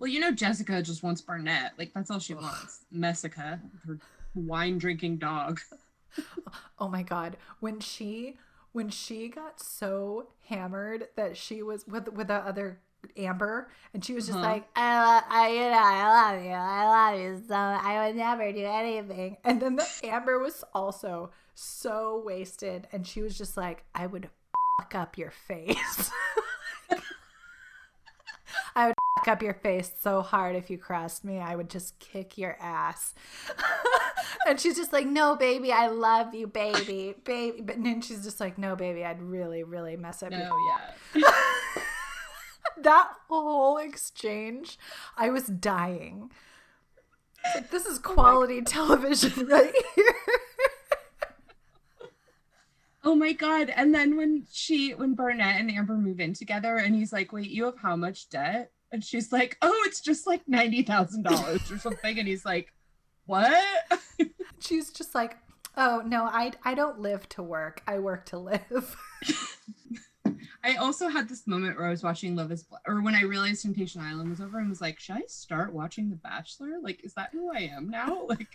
Well, you know, Jessica just wants Barnett. Like that's all she wants. Messica, her wine drinking dog. oh my god, when she when she got so hammered that she was with with the other Amber, and she was just uh-huh. like, I, love, I, you know, I love you, I love you, so I would never do anything. And then the Amber was also so wasted, and she was just like, I would fuck up your face. I would up your face so hard if you crossed me. I would just kick your ass. and she's just like, No, baby, I love you, baby, baby. But then she's just like, No, baby, I'd really, really mess up. No, your- oh, yeah that whole exchange, I was dying. Like, this is oh quality oh television right here. oh my god! And then when she, when Barnett and Amber move in together, and he's like, "Wait, you have how much debt?" And she's like, "Oh, it's just like ninety thousand dollars or something." And he's like, "What?" she's just like, "Oh no, I I don't live to work. I work to live." I also had this moment where I was watching Love is or when I realized Temptation Island was over and was like, should I start watching The Bachelor? Like, is that who I am now? Like,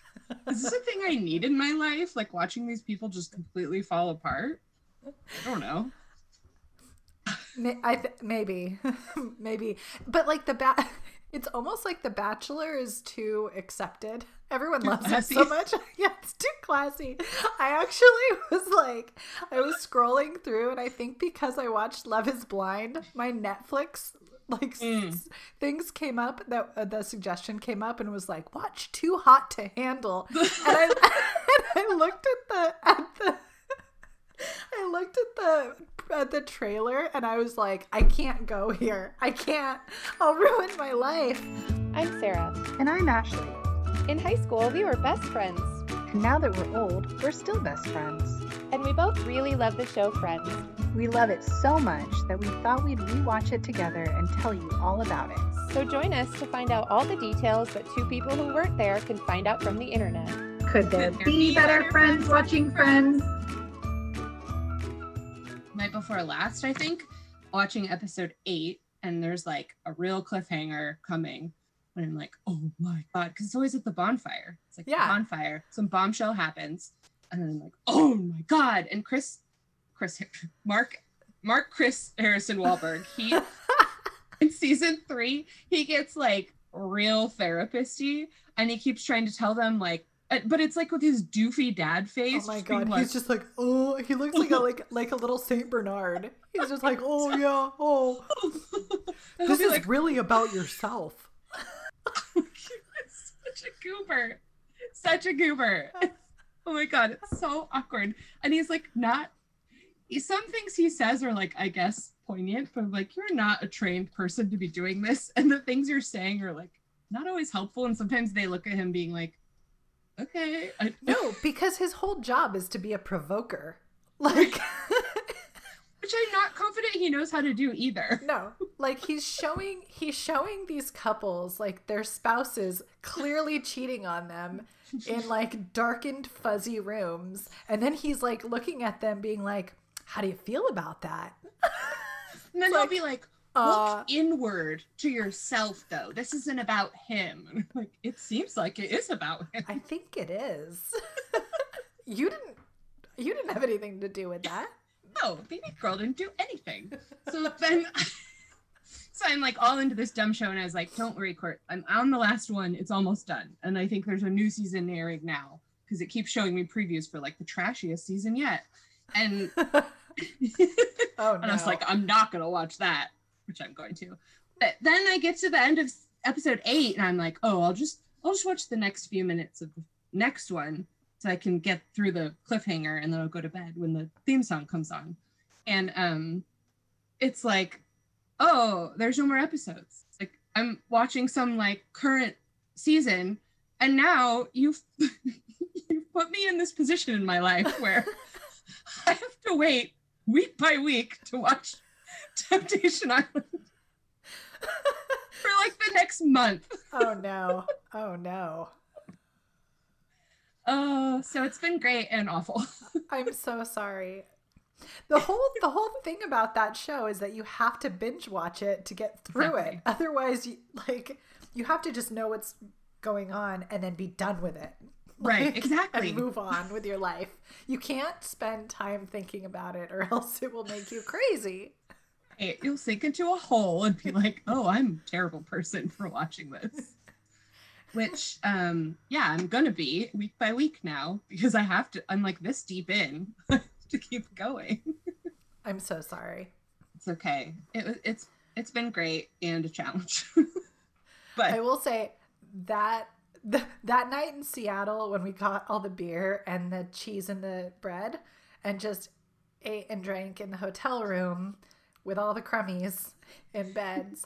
is this a thing I need in my life? Like, watching these people just completely fall apart? I don't know. I th- maybe, maybe, but like the bat, it's almost like The Bachelor is too accepted. Everyone too loves classy. it so much. yeah, it's too classy. I actually was like, I was scrolling through, and I think because I watched Love Is Blind, my Netflix like mm. things came up that uh, the suggestion came up and was like, watch Too Hot to Handle, and I, and I looked at the at the I looked at the at the trailer and I was like, I can't go here. I can't. I'll ruin my life. I'm Sarah. And I'm Ashley. In high school, we were best friends. And now that we're old, we're still best friends. And we both really love the show Friends. We love it so much that we thought we'd rewatch it together and tell you all about it. So join us to find out all the details that two people who weren't there can find out from the internet. Could there be better friends watching Friends? Night before last, I think, watching episode eight, and there's like a real cliffhanger coming. And I'm like, oh my god, because it's always at the bonfire. It's like yeah. bonfire. Some bombshell happens, and then I'm like, oh my god. And Chris, Chris, Mark, Mark, Chris Harrison Wahlberg. He in season three, he gets like real therapist-y, and he keeps trying to tell them like Uh, but it's like with his doofy dad oh face. Oh my god, like, he's just like, oh, he looks like a like like a little Saint Bernard. He's just like, oh yeah, oh, this is like, really about yourself. such a goober, such a goober. Oh my god, it's so awkward. And he's like, not. Some things he says are like, I guess, poignant, but like, you're not a trained person to be doing this, and the things you're saying are like not always helpful. And sometimes they look at him being like okay. I... No, because his whole job is to be a provoker. Like which I'm not confident he knows how to do either. No. Like he's showing he's showing these couples like their spouses clearly cheating on them in like darkened fuzzy rooms and then he's like looking at them being like how do you feel about that? And then like, he'll be like, uh, Look inward to yourself, though. This isn't about him. Like it seems like it is about him. I think it is. you didn't. You didn't have anything to do with that. No, baby girl didn't do anything. So then, so I'm like all into this dumb show, and I was like, "Don't worry, Court. I'm on the last one. It's almost done." And I think there's a new season airing now because it keeps showing me previews for like the trashiest season yet. And oh, no. and I was like, I'm not gonna watch that which I'm going to. But then I get to the end of episode eight, and I'm like, oh, I'll just I'll just watch the next few minutes of the next one so I can get through the cliffhanger, and then I'll go to bed when the theme song comes on. And um, it's like, oh, there's no more episodes. Like I'm watching some like current season, and now you've you've put me in this position in my life where I have to wait week by week to watch Temptation Island for like the next month. oh no. Oh no. Oh, so it's been great and awful. I'm so sorry. The whole the whole thing about that show is that you have to binge watch it to get through Exactly. it. Otherwise, you like you have to just know what's going on and then be done with it. Right, exactly. And move on with your life. You can't spend time thinking about it or else it will make you crazy. You'll sink into a hole and be like, "Oh, I'm a terrible person for watching this." Which, um, yeah, I'm gonna be week by week now because I have to. I'm like this deep in to keep going. I'm so sorry. It's okay. It was. It's. It's been great and a challenge. But I will say that th- that night in Seattle when we got all the beer and the cheese and the bread and just ate and drank in the hotel room with all the crummies in beds.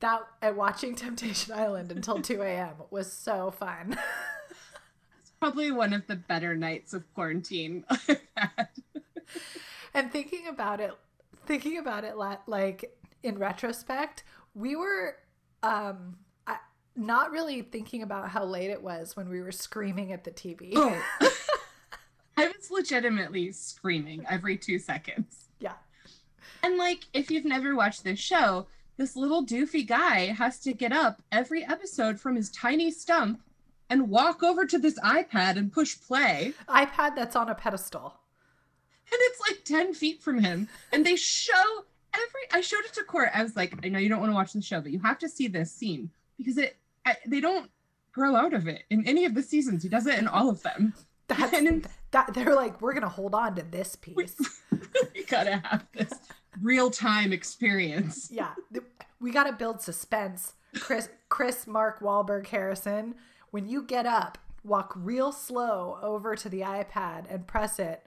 That and watching Temptation Island until 2 a.m. was so fun. it's probably one of the better nights of quarantine I've had. and thinking about it, thinking about it like in retrospect, we were um I, not really thinking about how late it was when we were screaming at the TV. Oh. I was legitimately screaming every two seconds. yeah. And like, if you've never watched this show, this little doofy guy has to get up every episode from his tiny stump and walk over to this iPad and push play. iPad that's on a pedestal. And it's like 10 feet from him. And they show every, I showed it to Court. I was like, I know you don't want to watch the show, but you have to see this scene because it, I, they don't grow out of it in any of the seasons. He does it in all of them. That's And in- that they're like, we're gonna hold on to this piece. we gotta have this real time experience. yeah, we gotta build suspense. Chris, Chris, Mark Wahlberg, Harrison. When you get up, walk real slow over to the iPad and press it,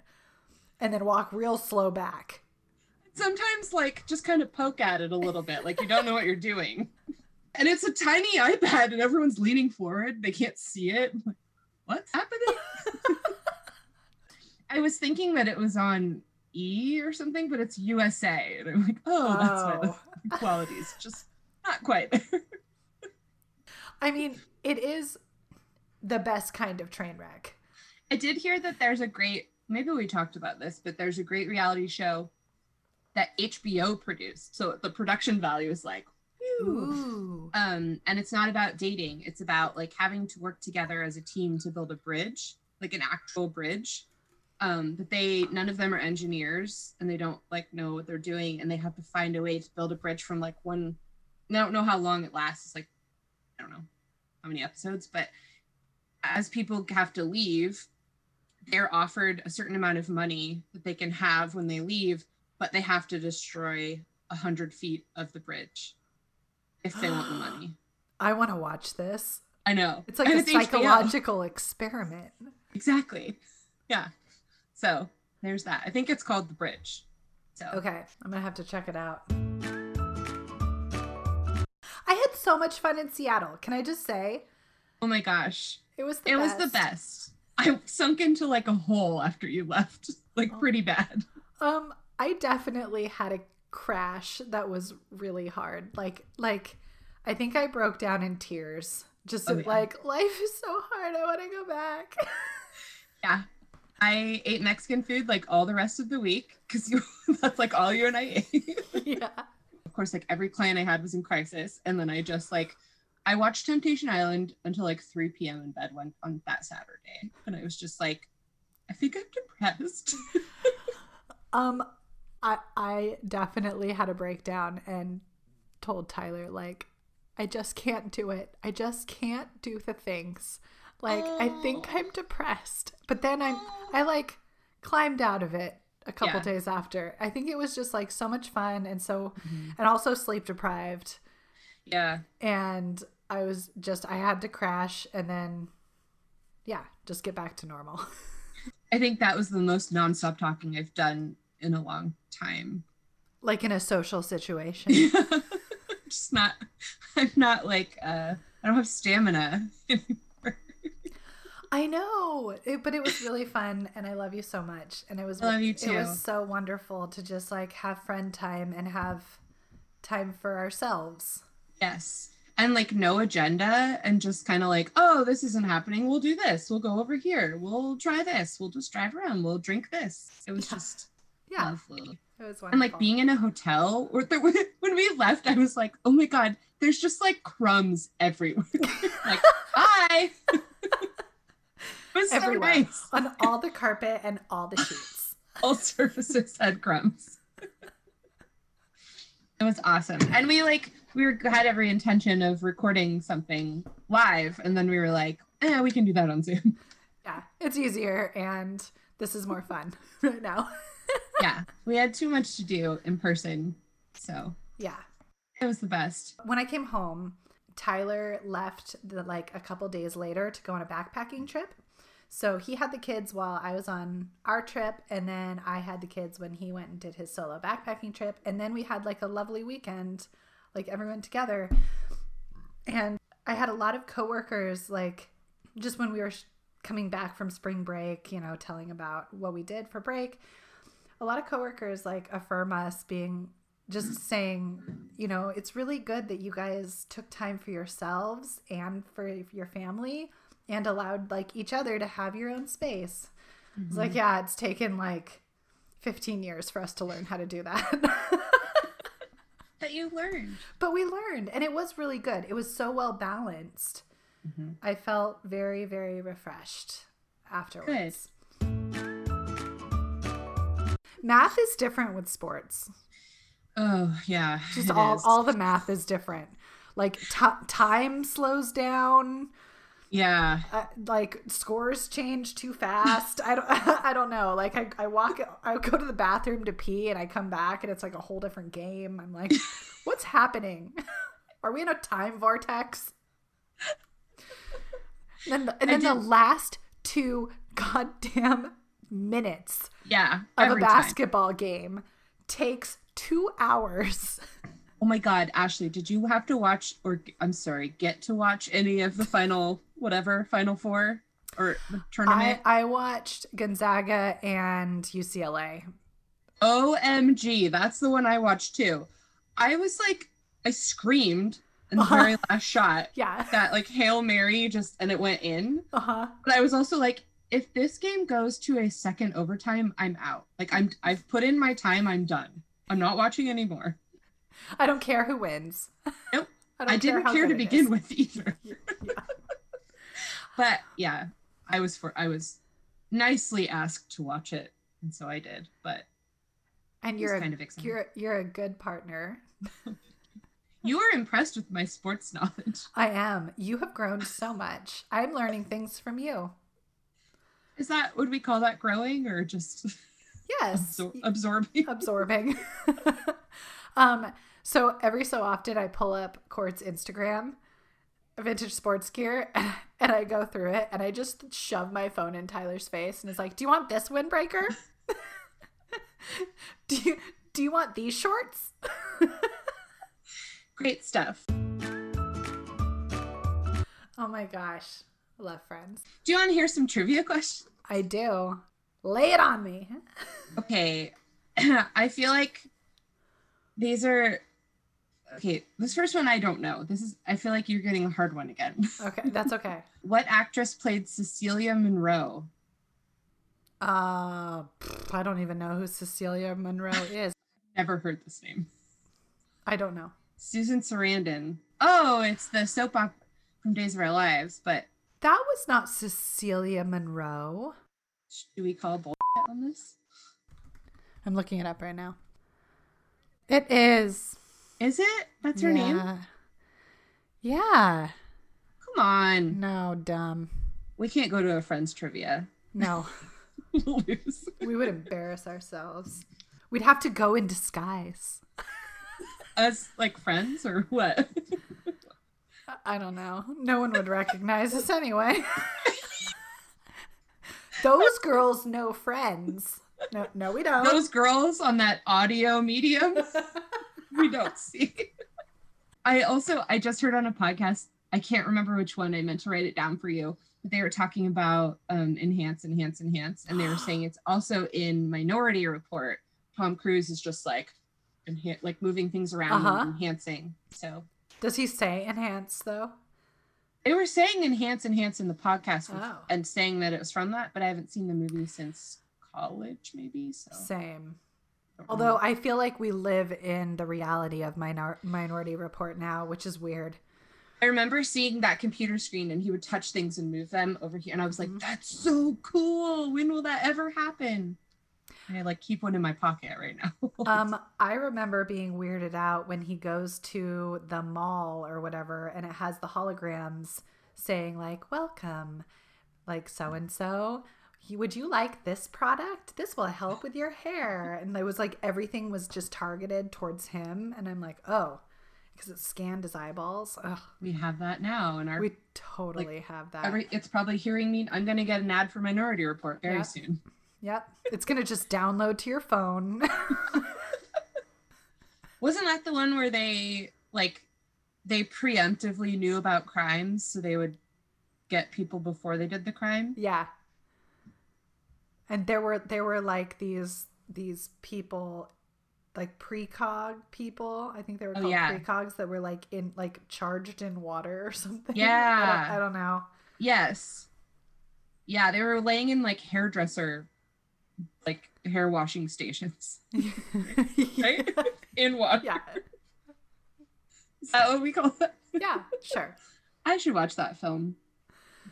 and then walk real slow back. sometimes like just kind of poke at it a little bit like you don't know what you're doing and it's a tiny ipad and everyone's leaning forward they can't see it like, what's happening i was thinking that it was on e or something but it's usa and i'm like oh that's why Oh. the quality is just not quite there I mean, it is the best kind of train wreck. i did hear that there's a great maybe we talked about this but there's a great reality show that hbo produced so the production value is like. Ooh. um and it's not about dating it's about like having to work together as a team to build a bridge like an actual bridge um but they none of them are engineers and they don't like know what they're doing and they have to find a way to build a bridge from like one i don't know how long it lasts it's like i don't know how many episodes but as people have to leave they're offered a certain amount of money that they can have when they leave but they have to destroy a hundred feet of the bridge if they want the money I want to watch this. I know. It's like And a HBO. psychological experiment. Exactly. Yeah. So there's that. I think it's called The Bridge. So Okay, I'm gonna have to check it out. I had so much fun in Seattle. Can I just say oh my gosh. it was the It best. was the best. I sunk into like a hole after you left. Like Oh. pretty bad. Um, I definitely had a crash that was really hard. Like, like I think I broke down in tears. Just Oh, yeah. like life is so hard. I want to go back. Yeah. I ate Mexican food like all the rest of the week because that's like all you and I ate. yeah. of course, like every client I had was in crisis. And then I just like I watched Temptation Island until like 3 p.m. in bed one on that Saturday. And I was just like, I think I'm depressed. Um, I I definitely had a breakdown and told Tyler like, I just can't do it. I just can't do the things. Like I think Oh. I'm depressed. But then I'm I like climbed out of it a couple Yeah. days after. I think it was just like so much fun and so Mhm. and also sleep deprived. Yeah. And I was just I had to crash and then yeah, just get back to normal. I think that was the most nonstop talking I've done in a long time. like in a social situation. Just not, I'm not like, uh, I don't have stamina. I know, it, but it was really fun, and I love you so much. And it was, I love you too. It was so wonderful to just like have friend time and have time for ourselves. Yes. And like no agenda and just kind of like, oh, this isn't happening. We'll do this. We'll go over here. We'll try this. We'll just drive around. We'll drink this. It was Yeah. just, Yeah, Lovely. it was wonderful. And like being in a hotel, or there, when we left, I was like, oh my god, there's just like crumbs everywhere. like, hi. Was Everywhere. so nice. on all the carpet and all the sheets. All surfaces had crumbs. it was awesome, and we like we were had every intention of recording something live, and then we were like, eh, we can do that on Zoom. Yeah, it's easier and this is more fun right now. yeah, we had too much to do in person, so Yeah. it was the best. When I came home, Tyler left the, like a couple days later to go on a backpacking trip. So he had the kids while I was on our trip, and then I had the kids when he went and did his solo backpacking trip. And then we had like a lovely weekend, like everyone together. And I had a lot of coworkers, like just when we were sh- coming back from spring break, you know, telling about what we did for break. A lot of coworkers like affirm us being just saying, you know, it's really good that you guys took time for yourselves and for your family and allowed like each other to have your own space. It's like, mm-hmm. yeah, it's taken like 15 years for us to learn how to do that. That you learned. but we learned and it was really good. It was so well balanced. Mm-hmm. I felt very, very refreshed afterwards. Math is different with sports. Oh yeah, Just all is. all the math is different. Like t- time slows down. Yeah. Uh, like scores change too fast. I don't. I don't know. Like I, I walk. I go to the bathroom to pee, and I come back, and it's like a whole different game. I'm like, what's happening? Are we in a time vortex? And then, and then the last two goddamn minutes Yeah. of a time. basketball game takes two hours. Oh my god, Ashley, did you have to watch or I'm sorry, get to watch any of the final whatever, final four or the tournament? I, I watched Gonzaga and UCLA. OMG, that's the one I watched too. I was like I screamed in the Uh-huh. very last shot. Yeah. That like Hail Mary just and it went in. Uh huh. But I was also like if this game goes to a second overtime, I'm out. Like I'm I've put in my time, I'm done. I'm not watching anymore. I don't care who wins. Nope. don't I, didn't care to begin is. with either. Yeah. But yeah, I was for I was nicely asked to watch it, and so I did. But And you're a, kind of exciting. you're you're a good partner. You are impressed with my sports knowledge. I am. You have grown so much. I'm learning things from you. Is that would we call that growing or just Yes. absor- absorbing? absorbing. um, so every so often I pull up Court's Instagram, vintage sports gear, and I go through it and I just shove my phone in Tyler's face and it's like, Do you want this windbreaker? do you do you want these shorts? Great stuff. Oh my gosh. I love friends. Do you want to hear some trivia questions? I do. Lay it on me. Okay, I feel like these are okay. This first one I don't know. This is I feel like you're getting a hard one again. Okay, that's okay. what actress played Cecilia Monroe? Uh, pff, I don't even know who Cecilia Monroe is. Never heard this name. I don't know. Susan Sarandon. Oh, it's the soap opera from Days of Our Lives. But That was not Cecilia Monroe. do we call bullshit on this? I'm looking it up right now. It is. Is it? That's her name? Yeah. Yeah. Come on. No, dumb. We can't go to a friend's trivia. No. We'll we would embarrass ourselves. We'd have to go in disguise. As like friends or what? I- I don't know. No one would recognize us anyway. Those girls know friends. No, no, we don't. Those girls on that audio medium we don't see. I also I just heard on a podcast, I can't remember which one, I meant to write it down for you, but they were talking about um enhance, enhance, enhance, and they were saying it's also in Minority Report. Tom Cruise is just like enha- like moving things around Uh-huh. and enhancing. So Does he say enhance though? they were saying enhance, enhance in the podcast with- Oh. and saying that it was from that, but I haven't seen the movie since college, maybe. So Same. Although I feel like we live in the reality of minor- Minority Report now, which is weird. I remember seeing that computer screen and he would touch things and move them over here. And I was like, Mhm. that's so cool. When will that ever happen? And I like keep one in my pocket right now. Um, I remember being weirded out when he goes to the mall or whatever, and it has the holograms saying like "Welcome," like so and so. Would you like this product? This will help with your hair. And it was like everything was just targeted towards him, and I'm like, oh, because it scanned his eyeballs. Ugh, we have that now. And our we totally have that. every it's probably hearing me. I'm gonna get an ad for Minority Report very Yeah. soon. Yep, it's gonna just download to your phone. Wasn't that the one where they like they preemptively knew about crimes so they would get people before they did the crime? Yeah. And there were there were like these these people like precog people. I think they were Oh, called yeah. precogs that were like in like charged in water or something. I Yeah. don't, I don't know. Yes. Yeah, they were laying in like hairdresser like hair washing stations. Right? in water. yeah. Is that what we call it? Yeah, sure. I should watch that film.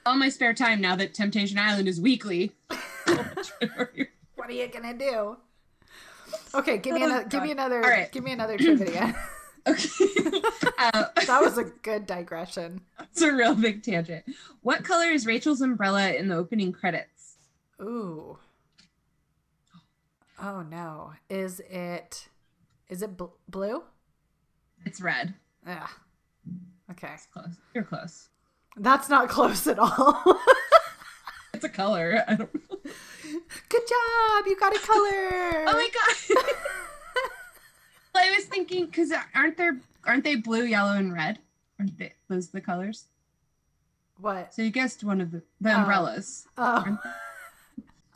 All my spare time now that Temptation Island is weekly. What are you gonna do? Okay, give me another give me another All right. give me another trivia. okay. uh, that was a good digression. It's a real big tangent. What color is Rachel's umbrella in the opening credits? Ooh. Oh no. Is it is it bl- blue? It's red. Yeah. Okay. Close. You're close. That's not close at all. It's a color. I don't know. Good job. You got a color. Oh my god. I was thinking because aren't there aren't they blue, yellow, and red? Aren't they those the colors? What? So you guessed one of the the Oh. umbrellas. Oh. oh.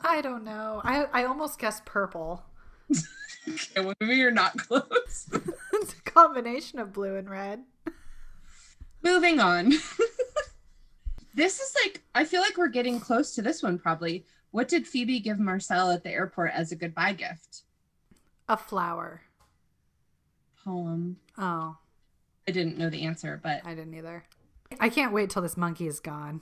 I don't know. I I almost guessed purple. Okay, well, maybe you're not close. it's a combination of blue and red. Moving on. This is like I feel like we're getting close to this one probably. What did Phoebe give Marcel at the airport as a goodbye gift? A flower. Poem. Oh, I didn't know the answer, but I didn't either. I can't wait till this monkey is gone.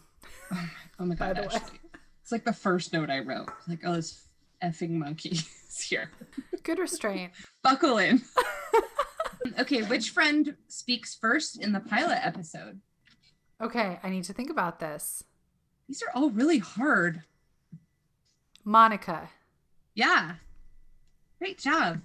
oh my oh By god, the. Ashley. It's like the first note I wrote. Like, oh, this effing monkey is here. Good restraint. Buckle in. okay, which friend speaks first in the pilot episode? Okay, I need to think about this. These are all really hard. Monica. Yeah. Great job.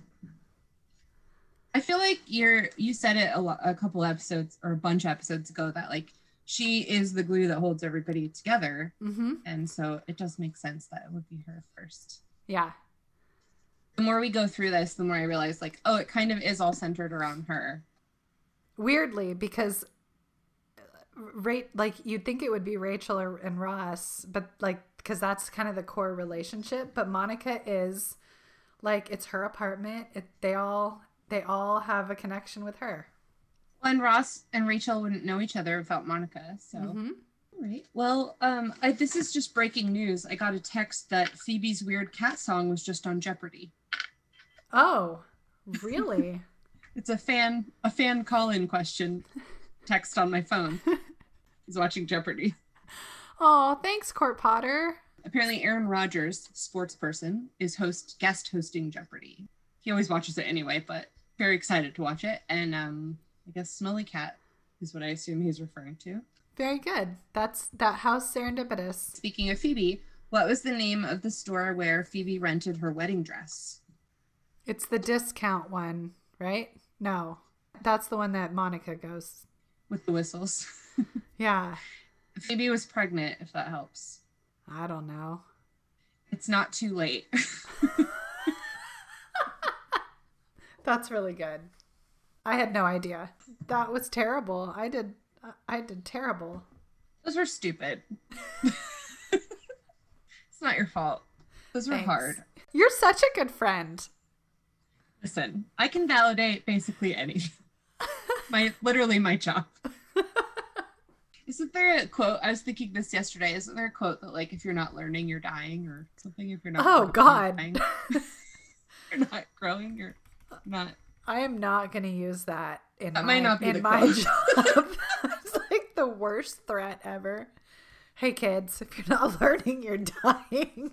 I feel like you're you said it a, lo- a couple episodes or a bunch of episodes ago that like she is the glue that holds everybody together Mm-hmm. and so it does make sense that it would be her first. Yeah. The more we go through this, the more I realize like oh it kind of is all centered around her. Weirdly, because rate like you'd think it would be Rachel or, and Ross, but like because that's kind of the core relationship. But Monica is like it's her apartment. It, they all they all have a connection with her. And Ross and Rachel wouldn't know each other without Monica. So Mhm. All right. Well, um, I, this is just breaking news. I got a text that Phoebe's weird cat song was just on Jeopardy. Oh, really? It's a fan a fan call in question text on my phone. He's watching Jeopardy. oh, thanks, Court Potter. Apparently, Aaron Rodgers, sports person, is host guest hosting Jeopardy. He always watches it anyway, but very excited to watch it. And um, I guess Smelly Cat is what I assume he's referring to. Very good. That's that house serendipitous. Speaking of Phoebe, what was the name of the store where Phoebe rented her wedding dress? It's the discount one, right? No, that's the one that Monica goes. With the whistles. Yeah, Phoebe was pregnant, if that helps. I don't know. It's not too late. That's really good. I had no idea. That was terrible. I did. I did terrible. Those were stupid. it's not your fault. Those were Thanks. hard. You're such a good friend. Listen, I can validate basically anything. My literally my job. Isn't there a quote? I was thinking this yesterday. Isn't there a quote that like if you're not learning, you're dying, or something? If you're not Oh, God. you're you're not growing, you're not. I am not going to use that in That my, might not be in my quote. job. it's like the worst threat ever. Hey kids, if you're not learning, you're dying.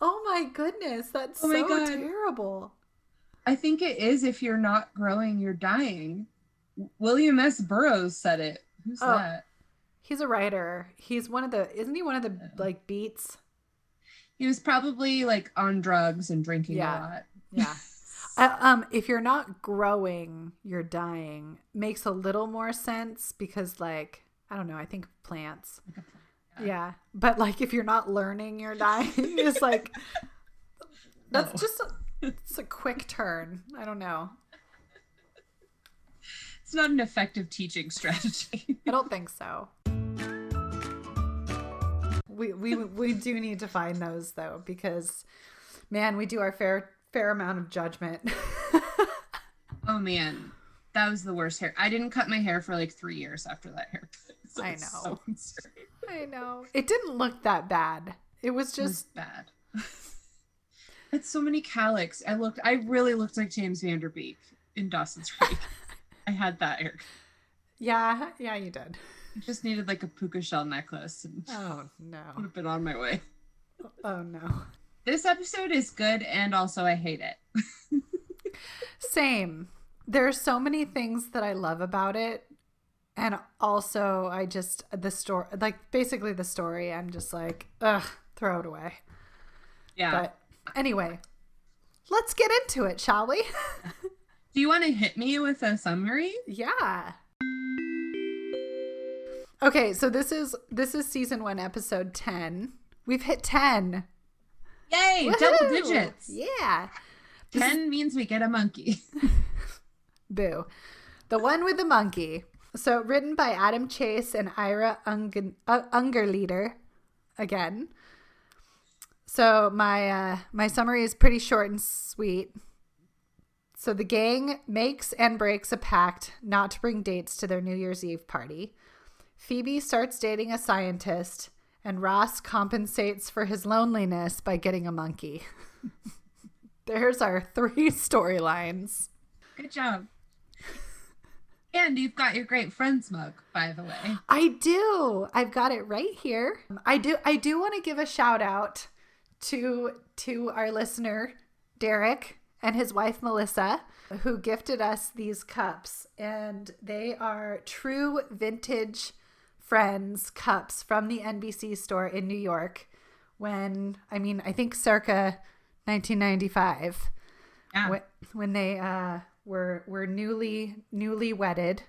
oh my goodness, that's Oh my so God. terrible. I think it is if you're not growing, you're dying. William S. Burroughs said it. Who's Oh. that? He's a writer. He's one of the isn't he one of the like beats? He was probably like on drugs and drinking Yeah. a lot. Yeah. Uh, um, if you're not growing, you're dying. Makes a little more sense because, like, I don't know. I think plants. Like plant, Yeah, but like, if you're not learning, you're dying. It's like that's No. just a, it's a quick turn. I don't know. It's not an effective teaching strategy. I don't think so. We we we do need to find those though because, man, we do our fair fair amount of judgment. oh man, that was the worst hair. I didn't cut my hair for like three years after that haircut. So I know. So. I know it didn't look that bad. It was It was just bad. Had so many cowlicks. I looked. I really looked like James Van Der Beek in Dawson's Creek. I had that haircut. yeah yeah you did. I just needed like a puka shell necklace and Oh no! would have been on my way. Oh no. This episode is good and also I hate it. Same. There's so many things that I love about it. And also I just the story like basically the story, I'm just like, ugh, throw it away. Yeah. But anyway, let's get into it, shall we? Do you want to hit me with a summary? yeah. Okay, so this is this is season 1 episode 10. We've hit 10. Yay! Double digits. Yeah. This Ten means we get a monkey. Boo. The one with the monkey. So written by Adam Chase and Ira Ungen- uh, Ungerleider again. So my uh, my summary is pretty short and sweet. So the gang makes and breaks a pact not to bring dates to their New Year's Eve party. Phoebe starts dating a scientist, and Ross compensates for his loneliness by getting a monkey. There's our three storylines. Good job. And you've got your great friends mug, by the way. I do. I've got it right here. I do I do want to give a shout out to to our listener Derek and his wife Melissa who gifted us these cups. And they are true vintage friends cups from the NBC store in New York when I mean I think circa 1995 Yeah. when, when they uh, were were newly newly wedded,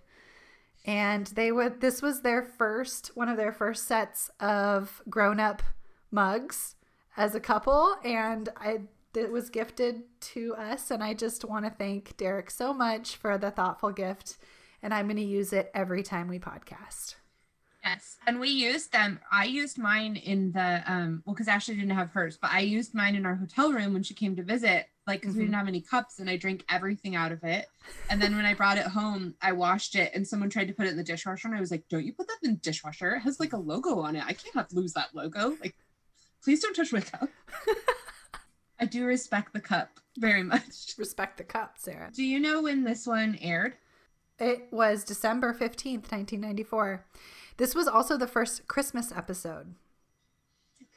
and they would this was their first one of their first sets of grown up mugs as a couple, and I it was gifted to us, and I just want to thank Derek so much for the thoughtful gift, and I'm going to use it every time we podcast. Yes. And we used them. I used mine in the um well, because Ashley didn't have hers, but I used mine in our hotel room when she came to visit, like because we Mhm. didn't have any cups and I drank everything out of it. And then when I brought it home, I washed it and someone tried to put it in the dishwasher. And I was like, Don't you put that in the dishwasher? It has like a logo on it. I can't have lose that logo. Like, please don't touch my cup. I do respect the cup very much. Respect the cup, Sarah. Do you know when this one aired? It was December 15th, 1994. This was also the first Christmas episode.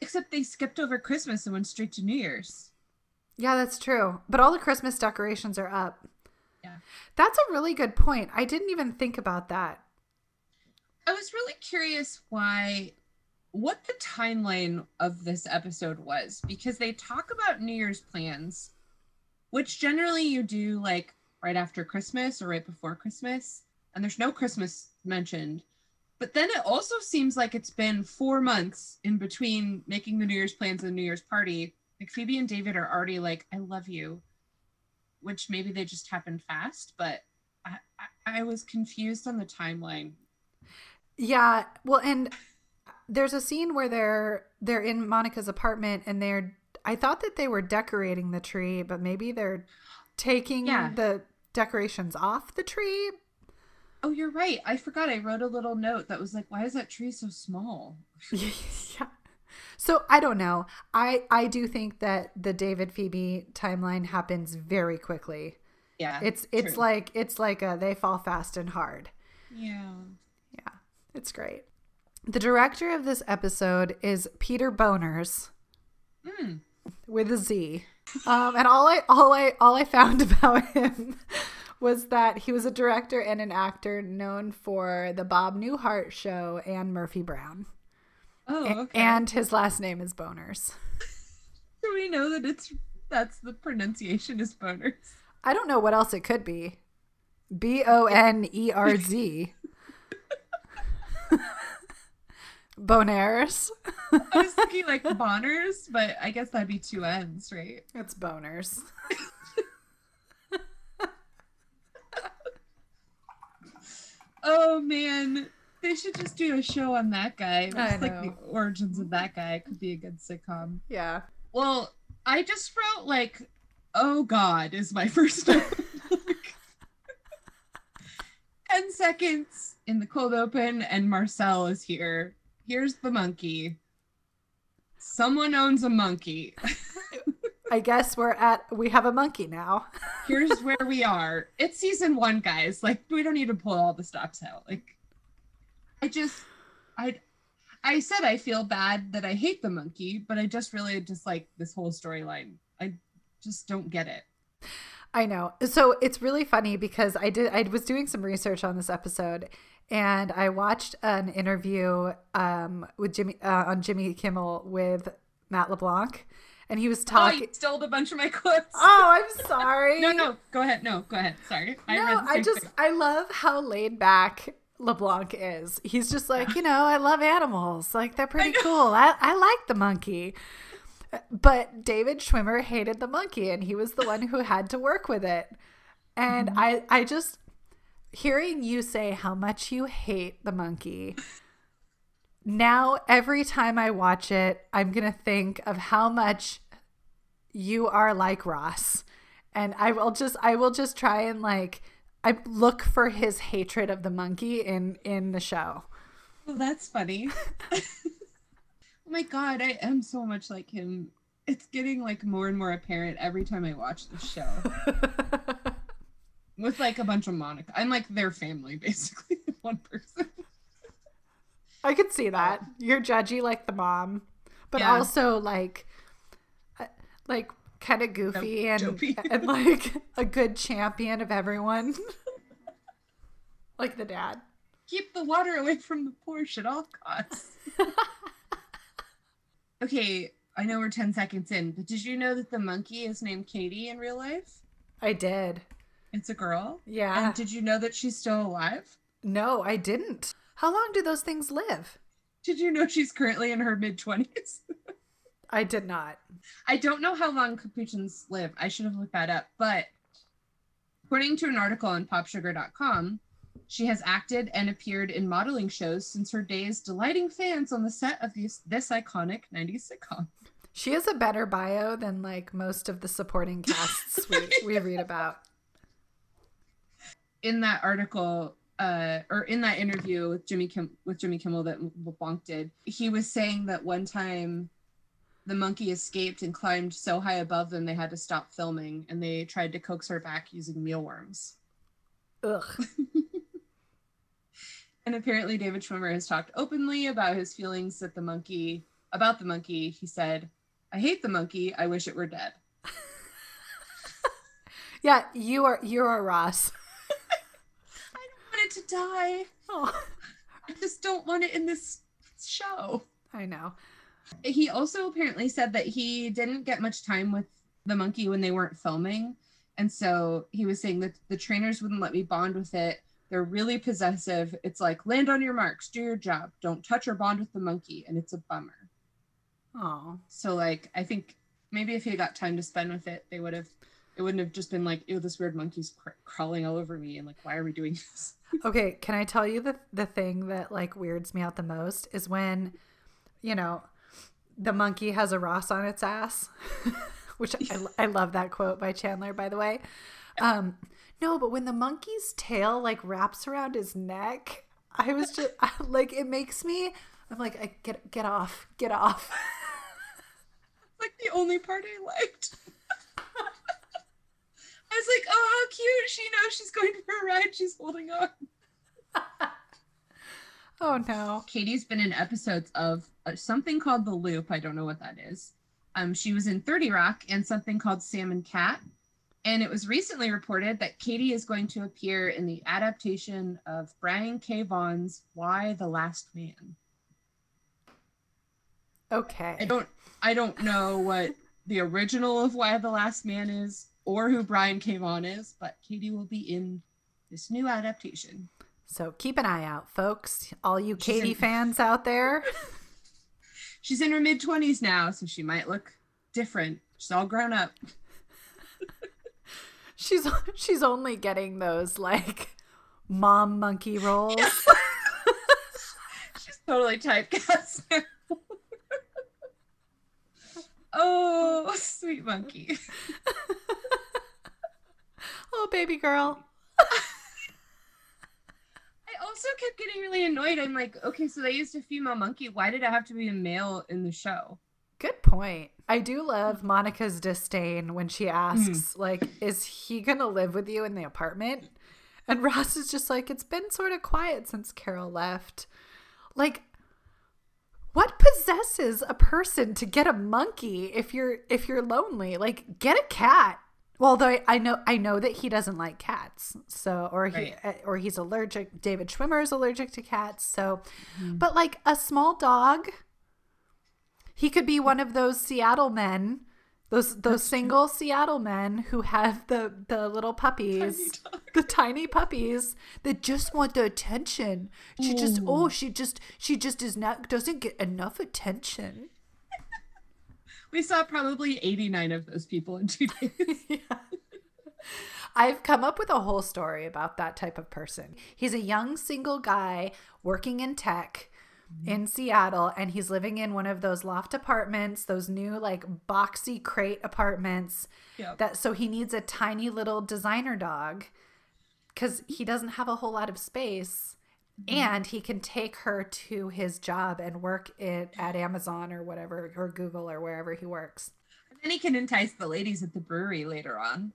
Except they skipped over Christmas and went straight to New Year's. Yeah, that's true. But all the Christmas decorations are up. Yeah. That's a really good point. I didn't even think about that. I was really curious why what the timeline of this episode was because they talk about New Year's plans, which generally you do like right after Christmas or right before Christmas, and there's no Christmas mentioned. But then it also seems like it's been four months in between making the New Year's plans and the New Year's party. Like Phoebe and David are already like, I love you, which maybe they just happened fast, but I, I, I was confused on the timeline. Yeah, well, and there's a scene where they're they're in Monica's apartment and they're I thought that they were decorating the tree, but maybe they're taking Yeah. the decorations off the tree. Oh, you're right. I forgot. I wrote a little note that was like, "Why is that tree so small?" yeah. So I don't know. I I do think that the David Phoebe timeline happens very quickly. Yeah. It's it's true. like it's like a they fall fast and hard. Yeah. Yeah, it's great. The director of this episode is Peter Bonerz Mm. with a Z. Um, and all I all I all I found about him was that he was a director and an actor known for the Bob Newhart show and Murphy Brown. Oh, A- okay. And his last name is Boners. do we know that it's that's the pronunciation is boners? I don't know what else it could be. B O N E R Z. Boners. I was thinking like Bonners, but I guess that'd be two N's, right? It's boners. Oh man, they should just do a show on that guy. I Just like the origins of that guy could be a good sitcom. Yeah. Well, I just wrote like, "Oh God" is my first note. Ten seconds in the cold open, and Marcel is here. Here's the monkey. Someone owns a monkey. I guess we're at we have a monkey now. Here's where we are. It's season one, guys. Like we don't need to pull all the stops out. Like I just I I said I feel bad that I hate the monkey, but I just really just like this whole storyline. I just don't get it. I know. So it's really funny because I did I was doing some research on this episode and I watched an interview um with Jimmy uh, on Jimmy Kimmel with Matt LeBlanc and he was Oh, talking you stole a bunch of my clips. Oh, I'm sorry. No, no, go ahead. No, go ahead. Sorry. I no, I just thing. I love how laid back LeBlanc is. He's just like, you know, I love animals. Like they're pretty know. cool. I, I like the monkey. But David Schwimmer hated the monkey and he was the one who had to work with it. And Mm-hmm. I I just hearing you say how much you hate the monkey. Now every time I watch it, I'm going to think of how much you are like Ross. And I will just I will just try and like I look for his hatred of the monkey in in the show. Well, that's funny. oh my god, I am so much like him. It's getting like more and more apparent every time I watch the show. With like a bunch of Monica. I'm like their family, basically. One person. I could see that. You're judgy like the mom, but Yeah. also like uh, like kind of goofy and dopey. and like a good champion of everyone. like the dad. Keep the water away from the Porsche at all costs. okay, I know we're 10 seconds in, but did you know that the monkey is named Katie in real life? I did. It's a girl. Yeah. And did you know that she's still alive? No, I didn't. How long do those things live? Did you know she's currently in her mid 20s? I did not. I don't know how long capuchins live. I should have looked that up. But according to an article on popsugar.com, she has acted and appeared in modeling shows since her days delighting fans on the set of this, this iconic 90s sitcom. She has a better bio than like most of the supporting casts we, we read about. In that article, uh, or in that interview with Jimmy Kim with Jimmy Kimmel that LeBlanc did, he was saying that one time the monkey escaped and climbed so high above them they had to stop filming and they tried to coax her back using mealworms. Ugh. And apparently, David Schwimmer has talked openly about his feelings that the monkey about the monkey. He said, "I hate the monkey. I wish it were dead." Yeah, you are you are Ross. I want it to die. Oh, I just don't want it in this show. I know. He also apparently said that he didn't get much time with the monkey when they weren't filming, and so he was saying that the trainers wouldn't let me bond with it. They're really possessive. It's like land on your marks, do your job, don't touch or bond with the monkey, and it's a bummer. Oh, So like I think maybe if he got time to spend with it, they would have. It wouldn't have just been like, "Ew, this weird monkey's cr- crawling all over me," and like, "Why are we doing this?" okay. Can I tell you the the thing that like weirds me out the most is when, you know, the monkey has a Ross on its ass, which I, I love that quote by Chandler, by the way. Um, no, but when the monkey's tail like wraps around his neck, I was just like, it makes me I'm like, I get get off, get off. like the only part I liked. I was like, oh, how cute. She knows she's going for a ride. She's holding on. oh, no. Katie's been in episodes of uh, something called The Loop. I don't know what that is. Um, she was in 30 Rock and something called Sam and Cat. And it was recently reported that Katie is going to appear in the adaptation of Brian K. Vaughan's Y the Last Man. Okay. I don't I don't know what the original of Y the Last Man is or who Brian came on is, but Katie will be in this new adaptation. So keep an eye out, folks. All you She's Katie in- fans out there. She's in her mid 20s now, so she might look different. She's all grown up. She's she's only getting those like mom monkey roles. She's totally typecast. Oh, sweet monkey. oh, baby girl. I also kept getting really annoyed. I'm like, okay, so they used a female monkey. Why did it have to be a male in the show? Good point. I do love Monica's disdain when she asks, hmm. like, is he going to live with you in the apartment? And Ross is just like, it's been sort of quiet since Carol left. Like, what possesses a person to get a monkey if you're if you're lonely? Like, get a cat. Well, though I know I know that he doesn't like cats, so or he Right. uh, or he's allergic. David Schwimmer is allergic to cats, so but like a small dog, he could be one of those Seattle men, those those single Seattle men who have the the little puppies, dog. the tiny puppies that just want the attention. She just oh she just she just is not doesn't get enough attention. We saw probably 89 of those people in two days. I've come up with a whole story about that type of person. He's a young single guy working in tech in Seattle and he's living in one of those loft apartments, those new like boxy crate apartments. Yep. That so he needs a tiny little designer dog cuz he doesn't have a whole lot of space mm-hmm. and he can take her to his job and work it at Amazon or whatever or Google or wherever he works. And then he can entice the ladies at the brewery later on.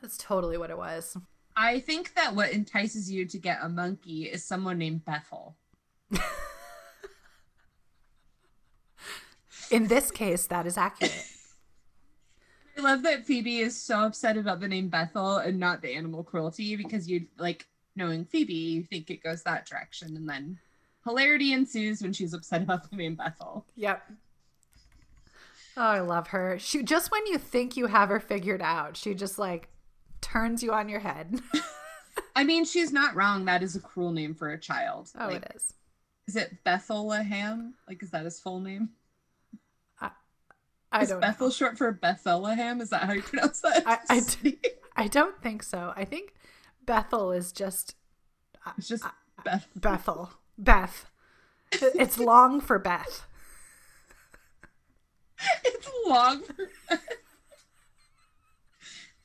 That's totally what it was. I think that what entices you to get a monkey is someone named Bethel. In this case, that is accurate. I love that Phoebe is so upset about the name Bethel and not the animal cruelty because you like knowing Phoebe, you think it goes that direction, and then hilarity ensues when she's upset about the name Bethel. Yep. Oh, I love her. She just when you think you have her figured out, she just like turns you on your head. I mean, she's not wrong. That is a cruel name for a child. Oh, Like, it is. Is it Bethlehem? Like, is that his full name? I is don't Bethel know. short for Bethlehem? Is that how you pronounce that? I- I d- I don't think so. I think Bethel is just it's just Beth. Bethel. Beth. It's long for Beth. it's long. for- Beth.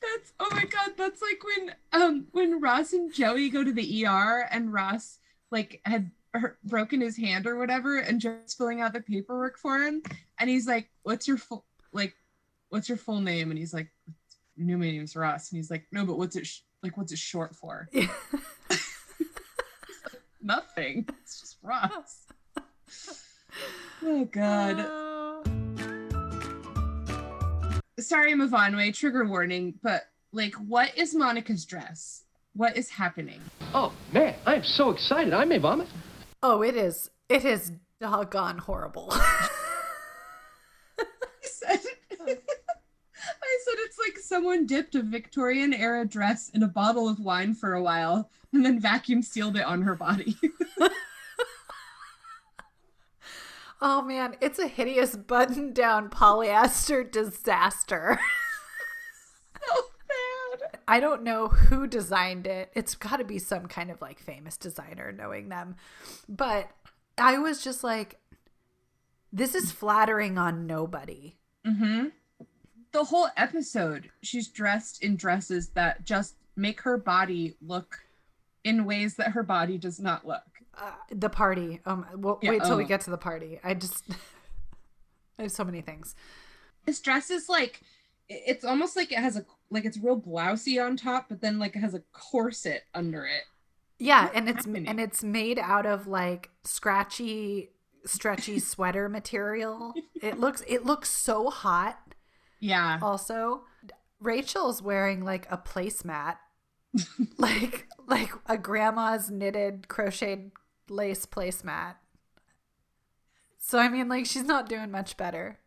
that's oh my god. That's like when um when Ross and Joey go to the ER and Ross like had hurt, broken his hand or whatever, and Joey's filling out the paperwork for him, and he's like, "What's your full like? What's your full name?" And he's like, "You knew my name's Ross," and he's like, "No, but what's it sh- like? What's it short for?" Nothing. It's just Ross. Oh god. Oh. sorry, Mavanwe, trigger warning, but like, what is Monica's dress? What is happening? Oh, man, I am so excited. I may vomit. Oh, it is. It is doggone horrible. I said, I said it's like someone dipped a Victorian era dress in a bottle of wine for a while and then vacuum sealed it on her body. oh man, it's a hideous button-down polyester disaster. so bad. I don't know who designed it. It's got to be some kind of like famous designer, knowing them. But I was just like, this is flattering on nobody. Mm-hmm. The whole episode, she's dressed in dresses that just make her body look in ways that her body does not look. Uh, the party. Um, we'll Yeah, wait till we oh. get to the party. I just, I have so many things. This dress is like it's almost like it has a like it's real blousy on top, but then like it has a corset under it. Yeah, What's and it's happening? and it's made out of like scratchy, stretchy sweater material. It looks it looks so hot. Yeah. Also, Rachel's wearing like a placemat, like like a grandma's knitted crocheted lace placemat. So I mean, like she's not doing much better.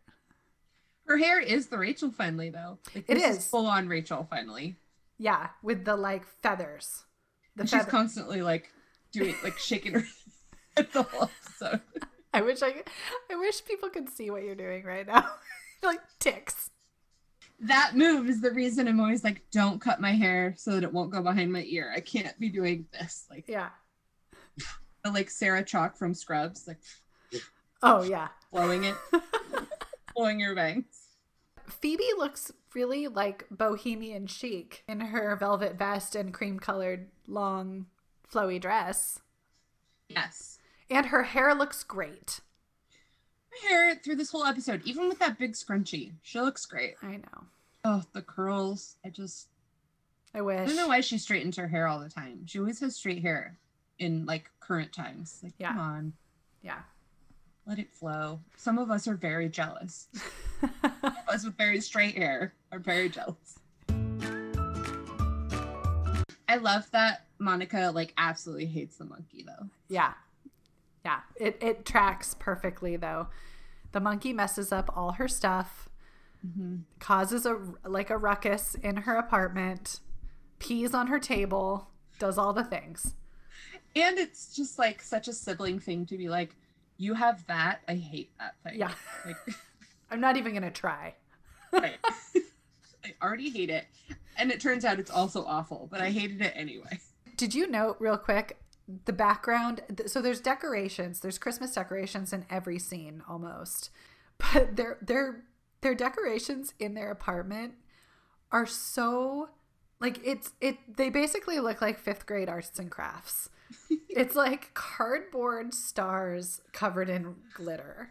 Her hair is the Rachel finally though. Like, It this is. full on Rachel finally. Yeah, with the like feathers. The And she's feather- constantly like doing like shaking her head the whole episode. I wish I could, I wish people could see what you're doing right now. like ticks. That move is the reason I'm always like, don't cut my hair so that it won't go behind my ear. I can't be doing this. Like Yeah. like Sarah Chalke from Scrubs, like Oh yeah. blowing it, blowing your bangs. Phoebe looks really like bohemian chic in her velvet vest and cream colored long flowy dress. Yes. And her hair looks great. Hair through this whole episode, even with that big scrunchie, she looks great. I know. Oh, the curls. I just I wish. I don't know why she straightens her hair all the time. She always has straight hair in like current times. Like, Yeah. come on, Yeah. let it flow. Some of us are very jealous. us with very straight hair are very jealous. I love that Monica like absolutely hates the monkey though. yeah. Yeah. It it tracks perfectly though. The monkey messes up all her stuff, Mm-hmm. causes a like a ruckus in her apartment, pees on her table, does all the things. And it's just like such a sibling thing to be like, you have that. I hate that thing. Yeah. Like, I'm not even gonna try. right. I already hate it. And it turns out it's also awful, but I hated it anyway. Did you note real quick the background? So there's decorations. There's Christmas decorations in every scene almost, but their their their decorations in their apartment are so like it's it. They basically look like fifth grade arts and crafts. it's like cardboard stars covered in glitter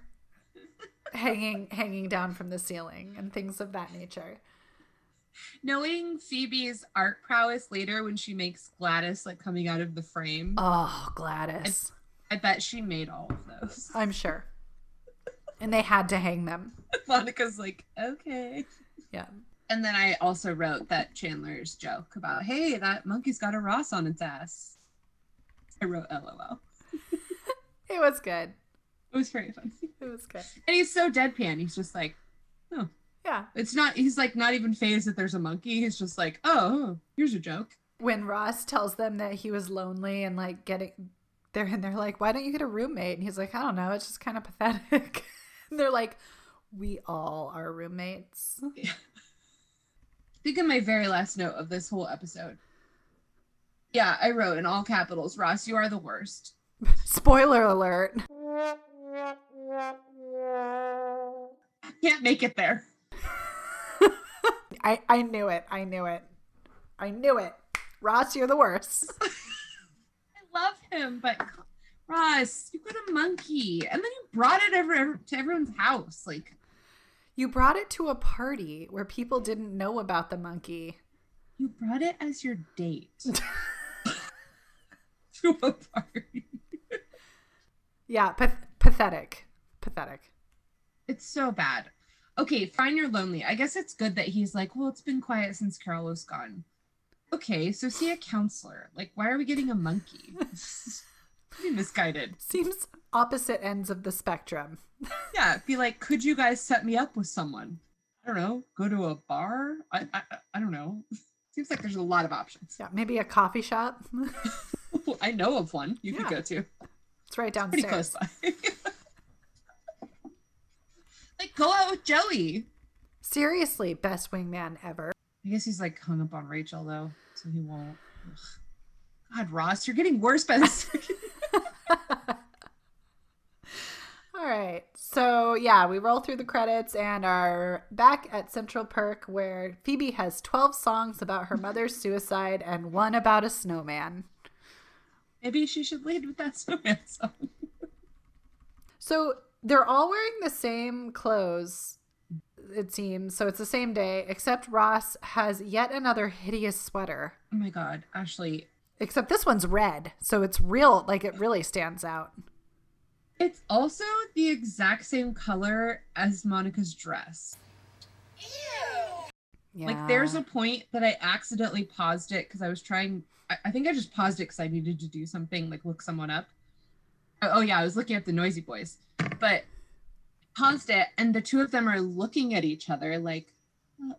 hanging hanging down from the ceiling and things of that nature. Knowing Phoebe's art prowess later when she makes Gladys like coming out of the frame, Oh, Gladys. I bet she made all of those. I'm sure. And they had to hang them. Monica's like, okay. Yeah. And then I also wrote that Chandler's joke about, hey, that monkey's got a Ross on its ass. I wrote LOL. It was good. It was very funny. It was good. And he's so deadpan. He's just like, oh, Yeah. it's not, he's like not even phased that there's a monkey. He's just like, oh, oh here's a joke. When Ross tells them that he was lonely and like getting they're and they're like, Why don't you get a roommate? And he's like, I don't know, it's just kind of pathetic. they're like, We all are roommates. I think in my very last note of this whole episode. Yeah, I wrote in all capitals, Ross, you are the worst. Spoiler alert. Can't make it there. I, I knew it. I knew it. I knew it. Ross, you're the worst. I love him, but Ross, you got a monkey, and then you brought it over to everyone's house. Like You brought it to a party where people didn't know about the monkey. you brought it as your date to a party. Yeah, path- pathetic. Pathetic. It's so bad. Okay, fine, you're lonely. I guess it's good that he's like, well, it's been quiet since Carol was gone. Okay, so see a counselor. Like, why are we getting a monkey? Pretty misguided. Seems opposite ends of the spectrum. Yeah, be like, could you guys set me up with someone? I don't know. Go to a bar. I I, I don't know. Seems like there's a lot of options. Yeah, maybe a coffee shop. I know of one you Yeah. could go to. it's right Pretty downstairs. close by. Like, go out with Joey. Seriously, best wingman ever. I guess he's like hung up on Rachel though, so he won't. Ugh. God, Ross, you're getting worse by the second. All right. So, yeah, we roll through the credits and are back at Central Perk where Phoebe has 12 songs about her mother's suicide and one about a snowman. Maybe she should lead with that snowman song. So they're all wearing the same clothes, it seems. So it's the same day, except Ross has yet another hideous sweater. Oh my god, Ashley. Except this one's red. So it's real, like it really stands out. It's also the exact same color as Monica's dress. Yeah. Like there's a point that I accidentally paused it because I was trying. I, I think I just paused it because I needed to do something, like look someone up. Oh, oh yeah, I was looking at the Noisy Boys, but paused it, and the two of them are looking at each other like,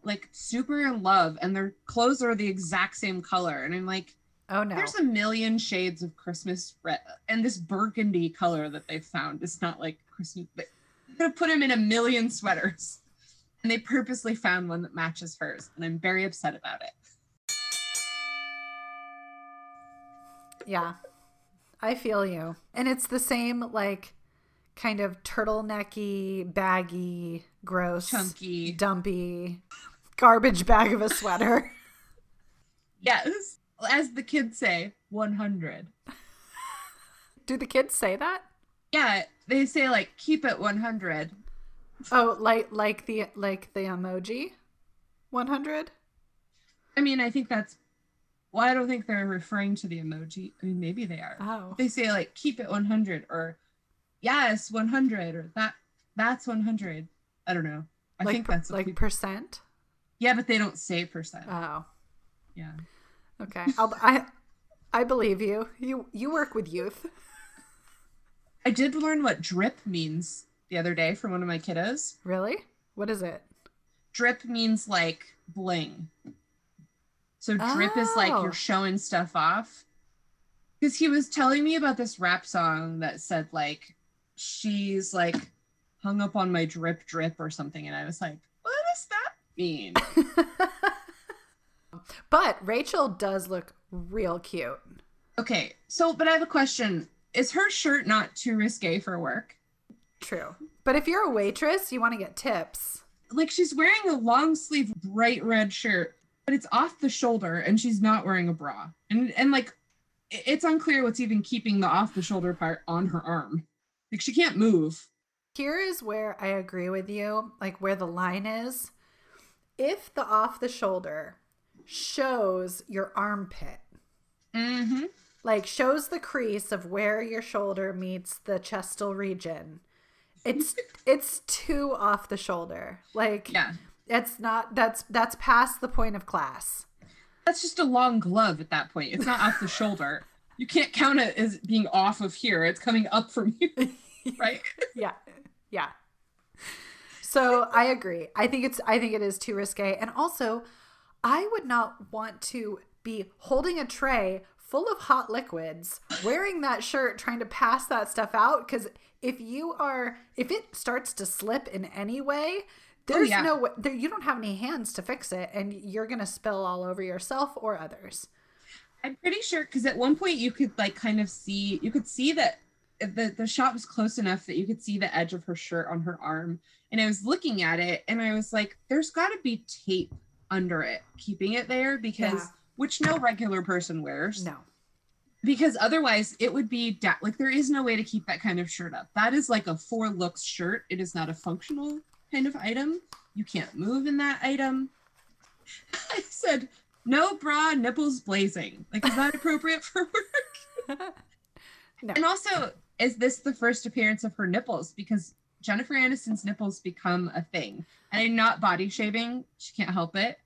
like super in love, and their clothes are the exact same color, and I'm like, Oh no. there's a million shades of Christmas red, and this burgundy color that they found is not like Christmas. But I'm gonna put him in a million sweaters, and they purposely found one that matches hers, and I'm very upset about it. Yeah. I feel you. And it's the same like kind of turtlenecky, baggy, gross, Chunky. dumpy, garbage bag of a sweater. Yes, as the kids say, 100. Do the kids say that? Yeah, they say like keep it 100. Oh, like like the like the emoji 100? I mean, I think that's. Well, I don't think they're referring to the emoji. I mean, maybe they are. Oh. They say like keep it 100 or yes 100 or that that's 100. I don't know. I like think that's like people- percent. yeah, but they don't say percent. Oh. yeah. Okay. I'll, I I believe you. You you work with youth. I did learn what drip means the other day from one of my kiddos. Really? What is it? Drip means like bling. So drip is like Oh. you're showing stuff off. Because he was telling me about this rap song that said like she's like hung up on my drip drip or something, and I was like, what does that mean? But Rachel does look real cute. okay, so but I have a question. Is her shirt not too risque for work? True. But if you're a waitress, you want to get tips. like she's wearing a long sleeve bright red shirt but it's off the shoulder and she's not wearing a bra and and like it's unclear what's even keeping the off the shoulder part on her arm like she can't move Here is where I agree with you, like where the line is. If the off the shoulder shows your armpit, mm-hmm like shows the crease of where your shoulder meets the chestal region, it's it's too off the shoulder. Like yeah it's not that's that's past the point of class. that's just a long glove at that point it's not off the shoulder you can't count it as being off of here. It's coming up from here right? Yeah yeah. So i agree. I think it's i think it is too risque. And also i would not want to be holding a tray full of hot liquids wearing that shirt trying to pass that stuff out. Because if you are if it starts to slip in any way oh, there's yeah. no way there, you don't have any hands to fix it and you're gonna spill all over yourself or others I'm pretty sure because at one point you could like kind of see you could see that the the shot was close enough that you could see the edge of her shirt on her arm, and I was looking at it and I was like, "There's got to be tape under it, keeping it there because Yeah. which no regular person wears. no because otherwise it would be da- like there is no way to keep that kind of shirt up. That is like a four looks shirt. It is not a functional kind of item. You can't move in that item. I said, no bra, nipples blazing. Like, is that appropriate for work? No. And also, is this the first appearance of her nipples? Because Jennifer Aniston's nipples become a thing. And I'm not body shaving, she can't help it.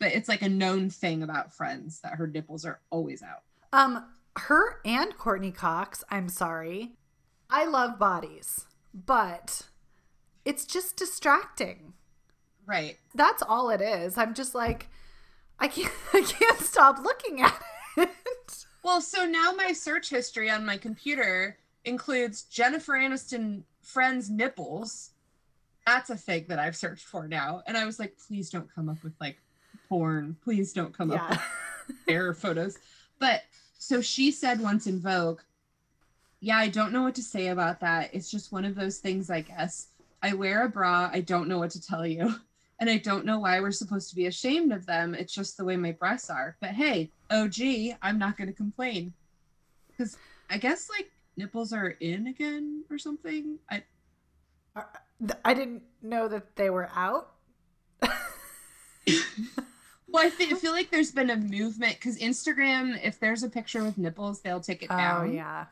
But it's like a known thing about friends that her nipples are always out. Um, her and Courteney Cox, I'm sorry. I love bodies, but it's just distracting. Right. That's all it is. I'm just like, I can't, I can't stop looking at it. Well, so now my search history on my computer includes Jennifer Aniston friends nipples. That's a thing that I've searched for now. And I was like, please don't come up with like porn. Please don't come up Yeah. with air photos. But so she said once in Vogue, yeah, I don't know what to say about that. It's just one of those things, I guess. I wear a bra. I don't know what to tell you. And I don't know why we're supposed to be ashamed of them. It's just the way my breasts are. But hey, OG, I'm not going to complain. Because I guess like nipples are in again or something. I I didn't know that they were out. well, I fe- feel like there's been a movement because Instagram, if there's a picture with nipples, they'll take it Oh down. yeah.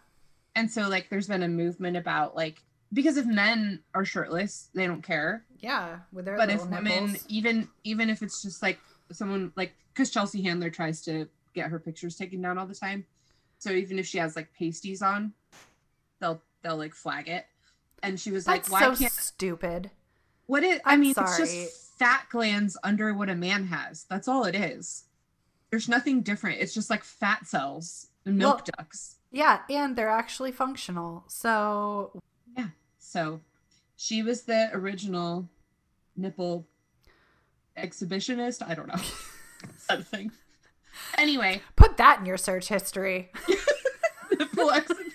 And so like there's been a movement about like because if men are shirtless, they don't care. Yeah, with their but if women nipples. even even if it's just like someone like because chelsea handler tries to get her pictures taken down all the time so even if she has like pasties on they'll they'll like flag it and she was That's like why so can't stupid. what it i mean sorry. it's just fat glands under what a man has that's all it is there's nothing different it's just like fat cells and milk Well- ducts Yeah, and they're actually functional. So so she was the original nipple exhibitionist i don't know something anyway put that in your search history. nipple exhibition.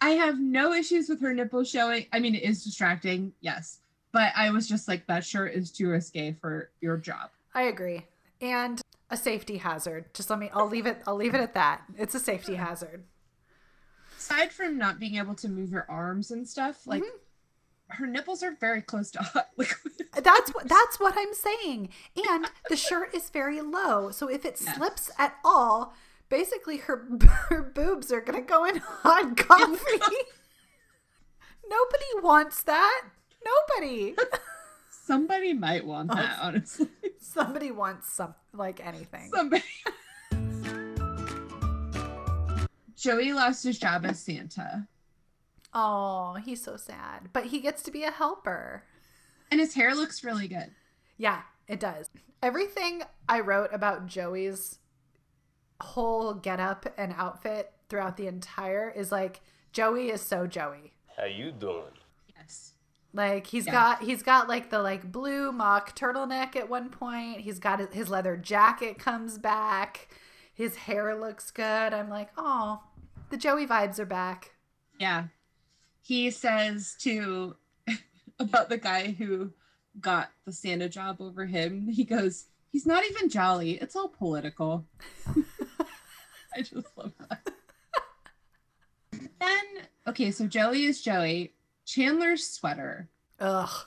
I have no issues with her nipple showing. I mean, it is distracting, yes, but I was just like, that shirt is too risque for your job. I agree. And a safety hazard. Just let me I'll leave it I'll leave it at that. It's a safety hazard. Aside from not being able to move her arms and stuff, like mm-hmm. her nipples are very close to hot liquid. That's what that's what I'm saying. And the shirt is very low. So if it Yes. slips at all, basically her her boobs are going to go in hot coffee. Nobody wants that. Nobody. Somebody might want that, honestly. Somebody wants some like anything. Somebody. Joey lost his job as Santa, Oh, he's so sad. But he gets to be a helper. and his hair looks really good. Yeah, it does. Everything I wrote about Joey's whole getup and outfit throughout the entire is like Joey is so Joey. How you doing? Yes. Like he's Yeah. got he's got like the like blue mock turtleneck at one point. He's got his, his leather jacket comes back. His hair looks good. I'm like, "Oh, the Joey vibes are back." Yeah. He says to about the guy who got the Santa job over him, he goes, He's not even jolly. It's all political. I just love that. then, okay, so Joey is Joey. Chandler's sweater. Ugh.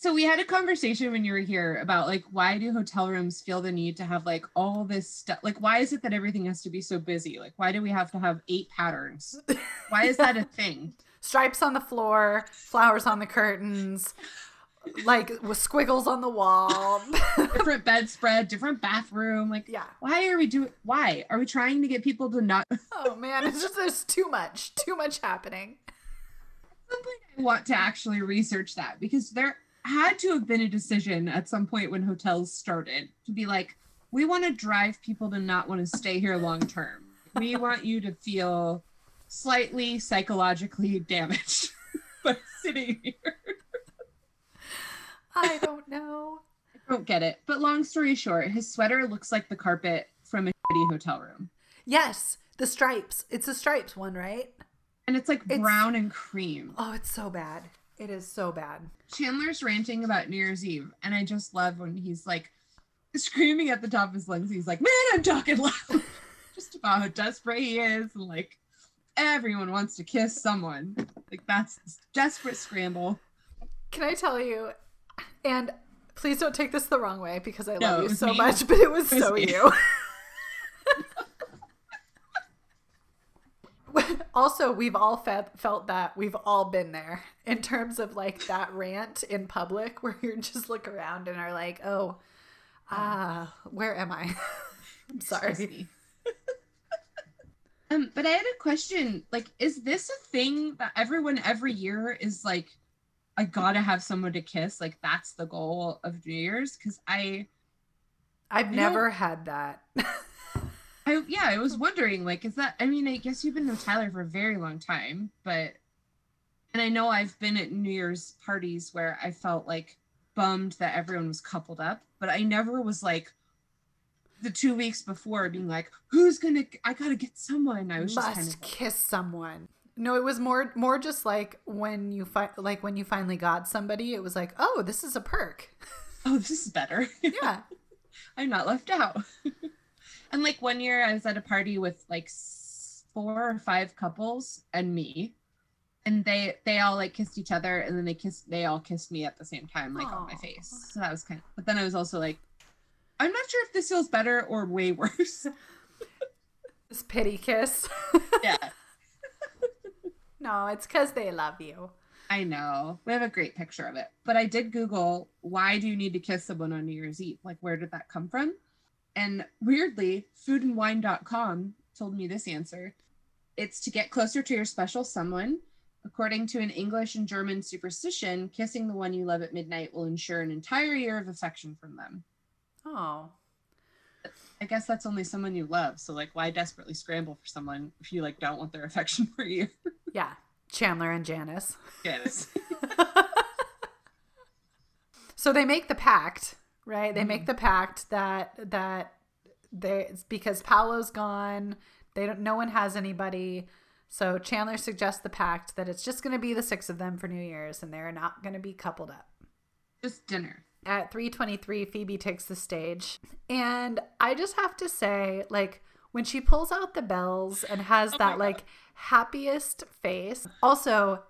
So we had a conversation when you were here about like why do hotel rooms feel the need to have like all this stuff? Like why is it that everything has to be so busy? Like why do we have to have eight patterns? Why is that a thing? Stripes on the floor, flowers on the curtains, like with squiggles on the wall. different bedspread, different bathroom. Like, yeah. why are we doing? Why are we trying to get people to not? Oh man, it's just there's too much, too much happening. I want to actually research that because there had to have been a decision at some point when hotels started to be like, we want to drive people to not want to stay here long term. We want you to feel slightly psychologically damaged by sitting here. I don't know. I don't get it. But long story short, his sweater looks like the carpet from a shitty hotel room. Yes, the stripes. It's the stripes one, right? And it's like It's- brown and cream. Oh, it's so bad. It is so bad. Chandler's ranting about New Year's Eve, and I just love when he's like screaming at the top of his lungs. He's like, "Man, I'm talking loud," just about how desperate he is, and like everyone wants to kiss someone. Like that's desperate scramble. Can I tell you? And please don't take this the wrong way because I No, love you so me. much, but it was It was so me. you. also, we've all felt felt that. We've all been there in terms of like that rant in public where you just look around and are like, "Oh, ah, where am I?" I'm sorry. Um, but I had a question. Like, is this a thing that everyone every year is like, I gotta have someone to kiss? Like, that's the goal of New Year's? Because I I've don't- never had that. I yeah, I was wondering, like, is that I mean, I guess you've been with Tyler for a very long time, but and I know I've been at New Year's parties where I felt like bummed that everyone was coupled up, but I never was like the two weeks before being like, who's gonna I gotta get someone. I was just must kind of kiss someone. No, it was more more just like when you fi- like when you finally got somebody, it was like, "Oh, this is a perk." oh, this is better. Yeah. I'm not left out. And like one year I was at a party with like four or five couples and me. And they they all like kissed each other and then they kissed they all kissed me at the same time, like on my face. So that was kind of but then I was also like, I'm not sure if this feels better or way worse. This pity kiss. yeah. no, it's because they love you. I know. We have a great picture of it. But I did Google why do you need to kiss someone on New Year's Eve? Like where did that come from? And weirdly, foodandwine.com told me this answer. It's to get closer to your special someone. According to an English and German superstition, kissing the one you love at midnight will ensure an entire year of affection from them. Oh. I guess that's only someone you love. So like why desperately scramble for someone if you like don't want their affection for you? Yeah. Chandler and Janice. Yes. so they make the pact, right? They make mm-hmm. the pact that that they because Paolo's gone. They don't. No one has anybody. So Chandler suggests the pact that it's just going to be the six of them for New Year's, and they're not going to be coupled up. Just dinner. At 3:23, Phoebe takes the stage, and I just have to say, like when she pulls out the bells and has Oh that like happiest face. Also,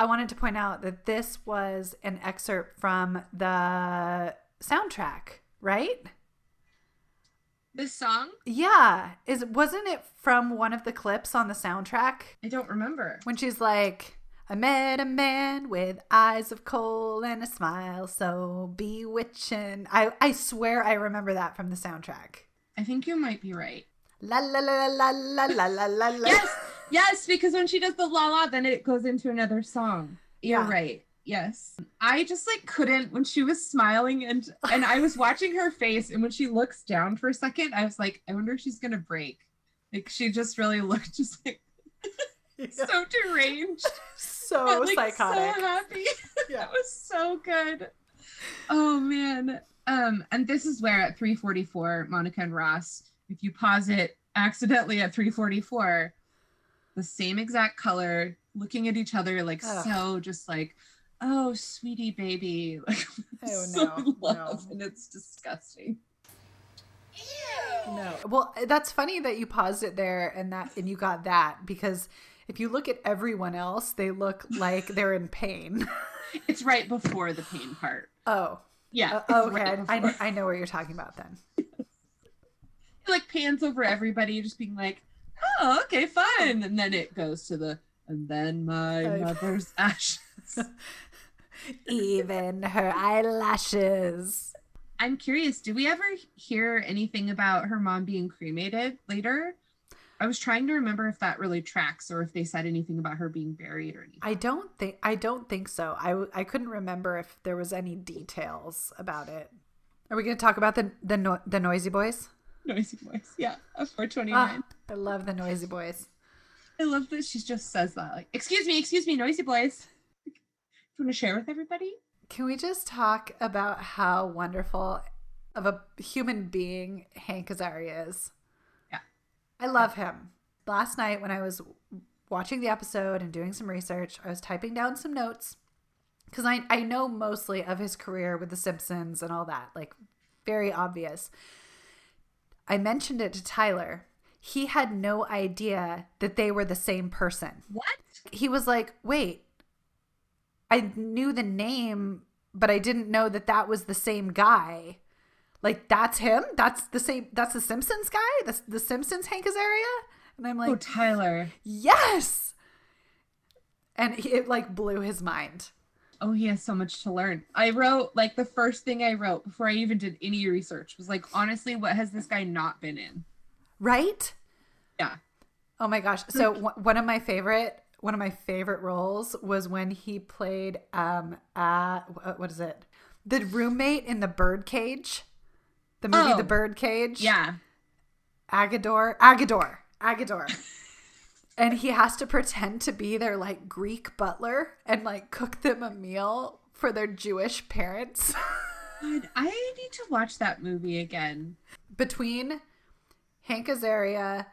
I wanted to point out that this was an excerpt from the soundtrack, right? This song? Yeah, is wasn't it from one of the clips on the soundtrack I don't remember. when she's like, "I met a man with eyes of coal and a smile so bewitching." I I swear I remember that from the soundtrack. I think you might be right. La la la la la la la la la. Yes, yes, because when she does the la la, then it goes into another song. You're Yeah. right. Yes. I just like couldn't when she was smiling and and I was watching her face and when she looks down for a second, I was like, I wonder if she's gonna break. Like she just really looked just like so deranged. so but, like, psychotic. So happy. Yeah. that was so good. Oh man. Um, and this is where at 344, Monica and Ross, if you pause it accidentally at 344, the same exact color, looking at each other like Ugh. so just like, oh sweetie baby. Like Oh, no, love, no. and it's disgusting. Ew. No. Well, that's funny that you paused it there and that and you got that because if you look at everyone else, they look like they're in pain. It's right before the pain part. Oh. Yeah. Uh, okay. right I. I know what you're talking about then. It, like pans over everybody, just being like, "Oh, okay, fine and then it goes to the, and then my I- mother's ashes. Even her eyelashes. I'm curious, did we ever hear anything about her mom being cremated later? I was trying to remember if that really tracks or if they said anything about her being buried or anything. I don't think I don't think so. I I couldn't remember if there was any details about it. Are we going to talk about the the no- the noisy boys? Noisy boys. Yeah, a 429. Ah, I love the noisy boys. I love that she just says that. Like, excuse me, excuse me, noisy boys. You want to share with everybody? Can we just talk about how wonderful of a human being Hank Azaria is? Yeah. I love him. Last night when I was watching the episode and doing some research, I was typing down some notes because I, I know mostly of his career with The Simpsons and all that, like very obvious. I mentioned it to Tyler. He had no idea that they were the same person What? he was like, "Wait, I knew the name, but I didn't know that that was the same guy. Like that's him. That's the same. That's the Simpsons guy. The the Simpsons Hank Azaria." And I'm oh, like, oh, Tyler. "Yes." And he, it like blew his mind. Oh, he has so much to learn. I wrote like the first thing I wrote before I even did any research was like, honestly, what has this guy not been in? Right? Yeah. Oh my gosh. So w- one of my favorite one of my favorite roles was when he played um uh what is it? The roommate in the Birdcage. The movie Oh. The Birdcage. Yeah. Agador, Agador, Agador. and he has to pretend to be their like Greek butler and like cook them a meal for their Jewish parents. God, I need to watch that movie again. Between Hank Azaria,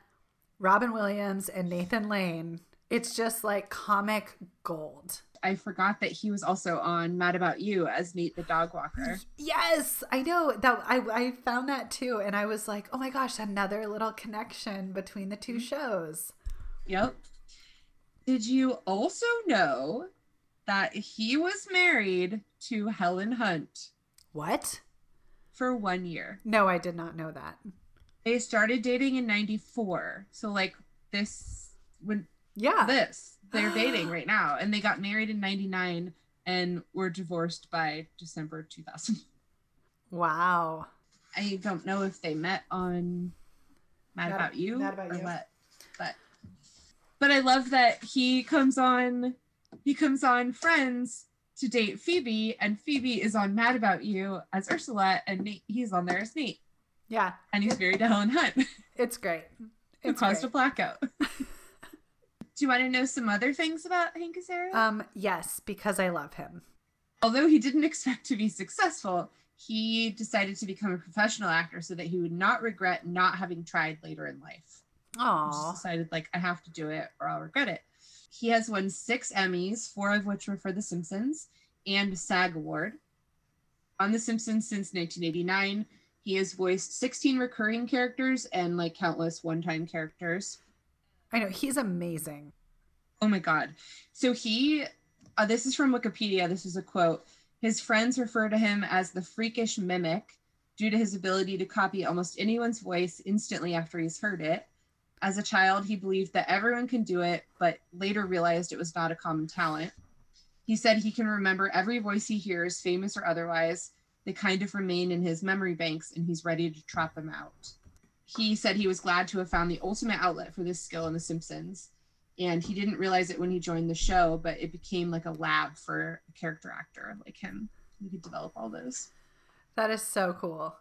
Robin Williams, and Nathan Lane, it's just like comic gold. I forgot that he was also on Mad About You as Nate the dog walker. Yes, I know that I I found that too, and I was like, oh my gosh, another little connection between the two mm-hmm. shows. Yep. Did you also know that he was married to Helen Hunt What? for one year? No, I did not know that. They started dating in 94. So, like, this, when Yeah. this, they're dating right now. And they got married in 99 and were divorced by December 2000. Wow. I don't know if they met on Mad, About You Mad About or You. what, but but I love that he comes on he comes on Friends to date Phoebe, and Phoebe is on Mad About You as Ursula, and Nate he's on there as Nate, Yeah. and he's married to Helen Hunt, It's great. who It's caused a blackout. Do you want to know some other things about Hank Azaria? Um, yes, because I love him. Although he didn't expect to be successful, he decided to become a professional actor so that he would not regret not having tried later in life. Aw. decided like I have to do it or I'll regret it. He has won six Emmys, four of which were for The Simpsons, and a SAG Award. On The Simpsons since 1989, he has voiced 16 recurring characters and like countless one-time characters. I know he's amazing. Oh my god. So he uh, this is from Wikipedia. This is a quote. His friends refer to him as the freakish mimic due to his ability to copy almost anyone's voice instantly after he's heard it. As a child, he believed that everyone can do it, but later realized it was not a common talent. He said he can remember every voice he hears, famous or otherwise. They kind of remain in his memory banks and he's ready to trot them out. He said he was glad to have found the ultimate outlet for this skill in The Simpsons. And he didn't realize it when he joined the show but it became like a lab for a character actor like him. He could develop all those. That is so cool.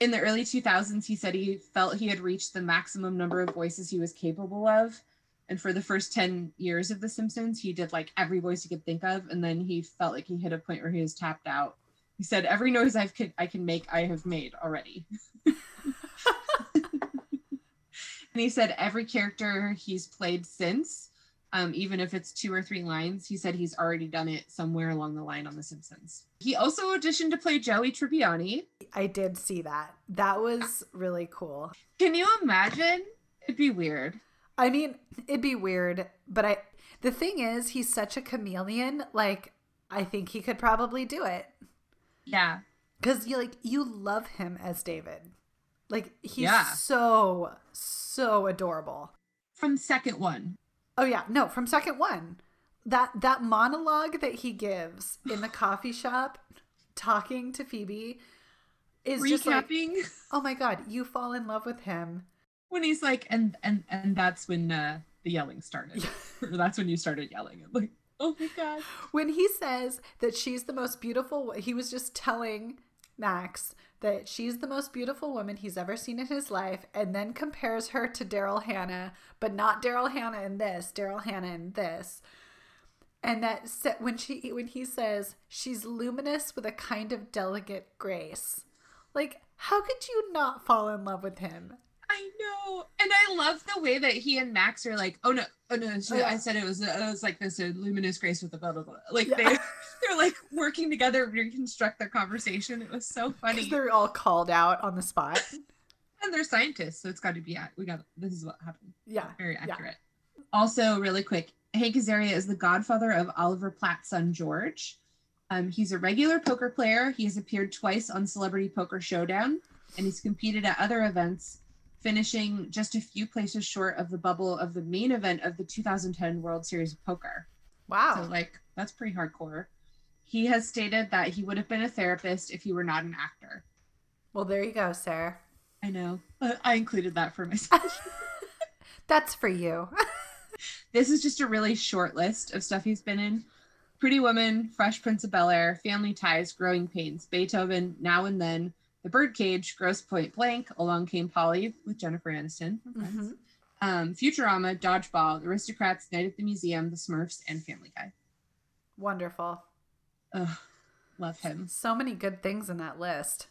in the early 2000s he said he felt he had reached the maximum number of voices he was capable of. And for the first 10 years of the simpsons he did like every voice he could think of. And then he felt like he hit a point where he was tapped out. He said every noise i've could, i can make i have made already and he said every character he's played since um, even if it's two or three lines he said he's already done it somewhere along the line on the simpsons he also auditioned to play joey tribbiani I did see that. That was really cool. Can you imagine? It'd be weird. I mean, it'd be weird, but I the thing is, he's such a chameleon. Like, I think he could probably do it Yeah. because you like you love him as David. Like, he's Yeah. so so adorable. From second one. Oh yeah, no, from second one, that that monologue that he gives in the coffee shop, talking to Phoebe, is just like, oh my god, you fall in love with him. when he's like, and and and that's when uh, the yelling started. or that's when you started yelling. I'm like, oh my god. when he says that she's the most beautiful he was just telling max that she's the most beautiful woman he's ever seen in his life and then compares her to daryl hannah but not daryl hannah in this daryl hannah in this. And that when she when he says she's luminous with a kind of delicate grace. Like how could you not fall in love with him I know, and I love the way that he and Max are like, oh no, oh no, yeah. I said it was, uh, it was like this uh, luminous grace with the blah blah blah. Like Yeah. they, they're like working together to reconstruct their conversation. It was so funny, they're all called out on the spot and they're scientists, so it's got to be. We got this is what happened. yeah very yeah. accurate. Also, really quick, Hank Azaria is the godfather of Oliver Platt's son George. Um, he's a regular poker player. He has appeared twice on Celebrity Poker Showdown, and he's competed at other events, finishing just a few places short of the bubble of the main event of the 2010 World Series of Poker. wow So, like, that's pretty hardcore. He has stated that he would have been a therapist if he were not an actor. well there you go sarah I know. Uh, I included that for myself. that's for you This is just a really short list of stuff he's been in. Pretty Woman, Fresh Prince of Bel Air, Family Ties, Growing Pains, Beethoven, Now and Then, The Birdcage, Grosse Pointe Blank, Along Came Polly with Jennifer Aniston, from Friends, Mhm. um, Futurama, Dodgeball, The Aristocrats, Night at the Museum, The Smurfs, and Family Guy. Wonderful. Ugh, love him. So many good things in that list.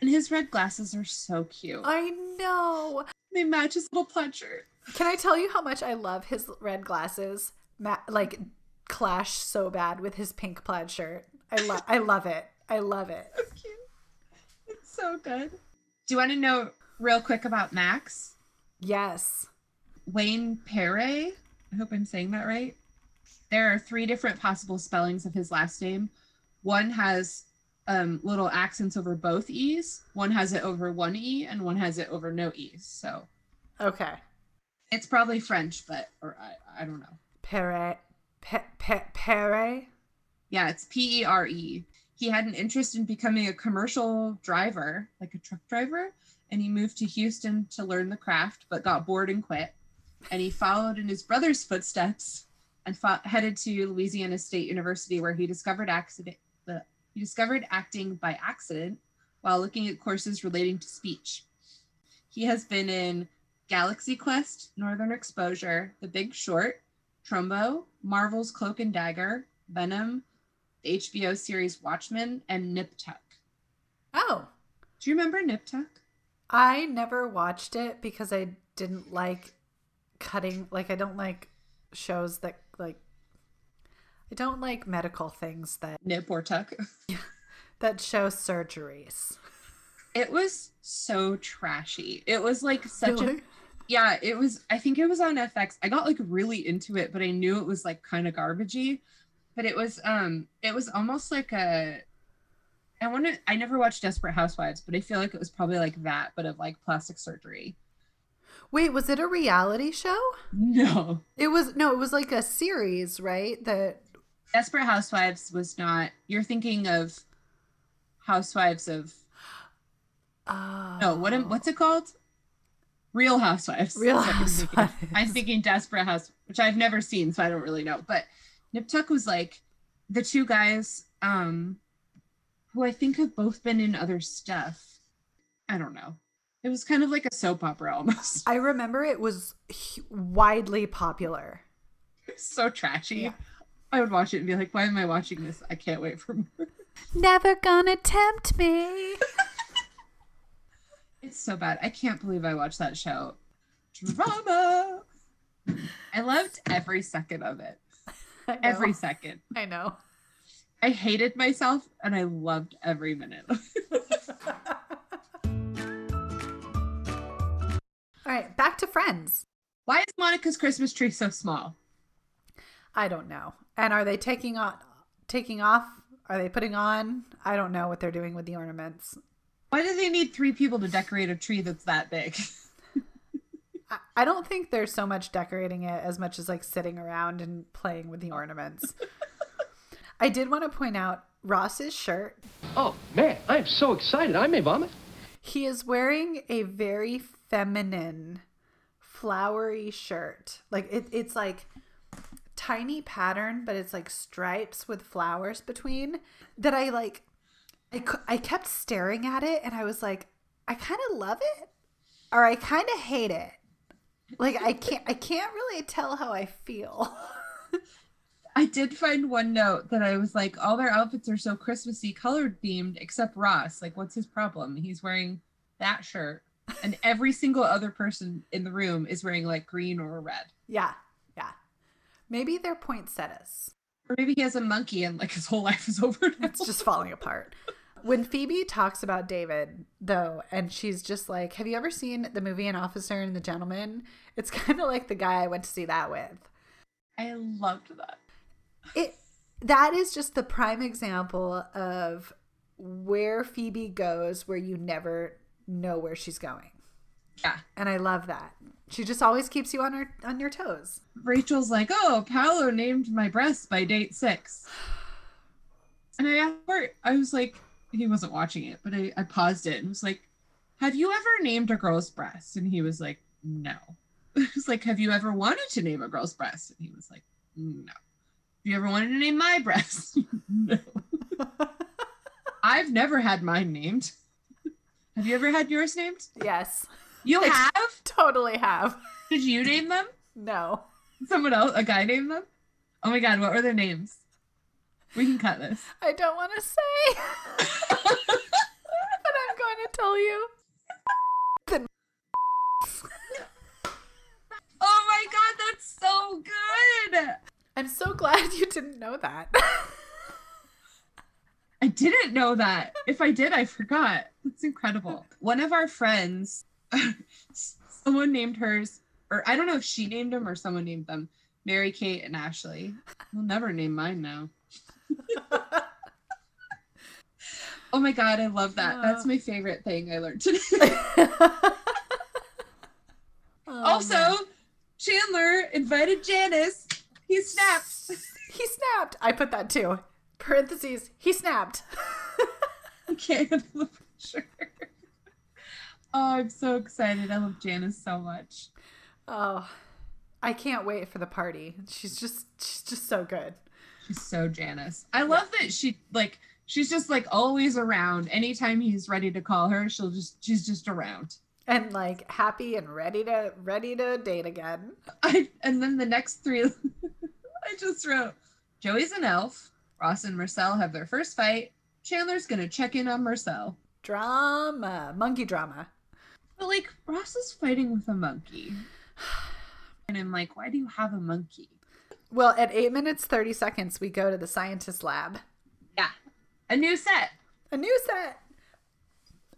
And his red glasses are so cute. I know. They match his little plaid shirt. Can I tell you how much I love his red glasses? Ma- like clash so bad with his pink plaid shirt. I love I love it. I love it. So so good. Do you want to know real quick about Max? Yes. Wayne Pere. I hope I'm saying that right. There are three different possible spellings of his last name. One has um, little accents over both E's, one has it over one E, and one has it over no E's. So Okay. it's probably French, but, or I, I don't know. Pere pe, pe, Pere. Yeah, it's P E R E. He had an interest in becoming a commercial driver, like a truck driver, and he moved to Houston to learn the craft, but got bored and quit. And he followed in his brother's footsteps and fought, headed to Louisiana State University, where he discovered accident. The, he discovered acting by accident while looking at courses relating to speech. He has been in Galaxy Quest, Northern Exposure, The Big Short, Trumbo, Marvel's Cloak and Dagger, Venom, the HBO series Watchmen, and Nip Tuck. Oh. Do you remember Nip Tuck? I never watched it because I didn't like cutting like I don't like shows that like I don't like medical things that Nip or Tuck? that show surgeries. It was so trashy. It was like such a yeah, it was I think it was on FX. I got like really into it, but I knew it was like kind of garbagey. But it was um it was almost like a I want to I never watched Desperate Housewives, but I feel like it was probably like that but of like plastic surgery. Wait, was it a reality show? No. It was no, it was like a series, right? That Desperate Housewives was not you're thinking of Housewives of oh no, what am what's it called? Real Housewives. Real I'm thinking. Housewives. I'm thinking Desperate House, which I've never seen, so I don't really know. But Nip Tuck was like the two guys, um, who I think have both been in other stuff. I don't know. It was kind of like a soap opera almost. I remember it was widely popular. so trashy. Yeah. I would watch it and be like, why am I watching this? I can't wait for more. Never gonna tempt me. It's so bad. I can't believe I watched that show. Drama. I loved every second of it. I know. Every second. I know. I hated myself and I loved every minute. All right, back to friends. Why is Monica's Christmas tree so small? I don't know. And are they taking on taking off? Are they putting on? I don't know what they're doing with the ornaments. Why do they need three people to decorate a tree that's that big? I, I don't think there's so much decorating it as much as like sitting around and playing with the ornaments. I did want to point out Ross's shirt. Oh, man, I am so excited. I may vomit. He is wearing a very feminine, flowery shirt. Like it, it's like tiny pattern, but it's like stripes with flowers between. That I like. I, I kept staring at it, and I was like, I kind of love it, or I kind of hate it. Like I can't, I can't really tell how I feel. I did find one note that I was like, all their outfits are so Christmassy colored themed, except Ross. Like, what's his problem? He's wearing that shirt, and every single other person in the room is wearing like green or red. yeah, yeah. Maybe they're poinsettias. Or maybe he has a monkey and like his whole life is over now. It's just falling apart. When Phoebe talks about David, though, and she's just like, Have you ever seen the movie An Officer and the Gentleman? It's kind of like the guy I went to see that with. I loved that. It that is just the prime example of where Phoebe goes where you never know where she's going. Yeah. And I love that. She just always keeps you on her on your toes. Rachel's like, oh, Paolo named my breasts by date six. And I asked Bert, I was like, he wasn't watching it, but I, I paused it and was like, have you ever named a girl's breast? And he was like, no. I was like, have you ever wanted to name a girl's breast? And he was like, no. Have you ever wanted to name my breast? no. I've never had mine named. Have you ever had yours named? Yes. You Ex- have? Totally have. Did you name them? No. Someone else, a guy named them? Oh my god, what were their names? We can cut this. I don't want to say. but I'm going to tell you. Oh my god, that's so good! I'm so glad you didn't know that. I didn't know that. If I did, I forgot. That's incredible. One of our friends, someone named hers, or I don't know if she named them or someone named them, Mary Kate and Ashley. We'll never name mine now. Oh my god, I love that. That's uh. my favorite thing I learned today. Oh, also, man. Chandler invited Janice. He snapped. he snapped. I put that too. Parentheses. He snapped. I can't handle the pressure. Oh, I'm so excited. I love Janice so much. Oh, I can't wait for the party. She's just she's just so good. She's so Janice. I love that she like she's just like always around. Anytime he's ready to call her, she'll just she's just around. And like happy and ready to ready to date again. I and then the next three I just wrote Joey's an elf. Ross and Marcel have their first fight. Chandler's gonna check in on Marcel. Drama. Monkey drama. But like Ross is fighting with a monkey. And I'm like, why do you have a monkey? Well, at eight minutes thirty seconds, we go to the scientist lab. Yeah. A new set. A new set.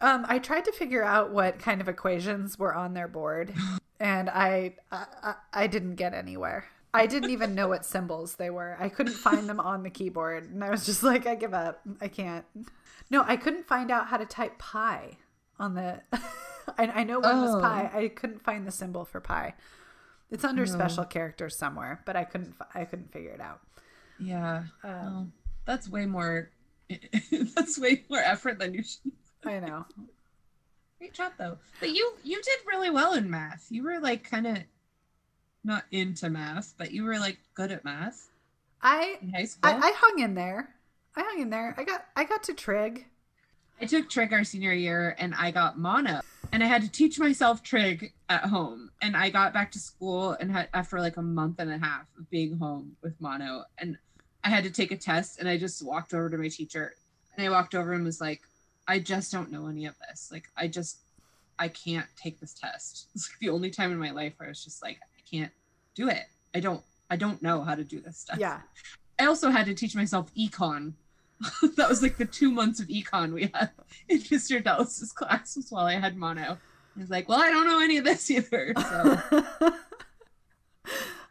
Um, I tried to figure out what kind of equations were on their board, and I, I I- didn't get anywhere. I didn't even know what symbols they were. I couldn't find them on the keyboard, and I was just like, I give up. I can't. No, I couldn't find out how to type pi on the. I, I know one was Oh. pi. I couldn't find the symbol for pi. It's under special characters somewhere, but I couldn't. I couldn't figure it out. Yeah. Um, Well, that's way more that's way more effort than you should I know. Great job though. But you you did really well in math. You were like kind of not into math, but you were like good at math I in high school. I, I hung in there. I hung in there. I got I got to trig. I took trig our senior year and I got mono and I had to teach myself trig at home and I got back to school and had after like a month and a half of being home with mono and I had to take a test and I just walked over to my teacher and I walked over and was like I just don't know any of this like I just I can't take this test it's like the only time in my life where I was just like I can't do it I don't I don't know how to do this stuff Yeah. I also had to teach myself econ. that was like the two months of econ we had in Mr. Dallas's classes while I had mono. I was like, well, I don't know any of this either. So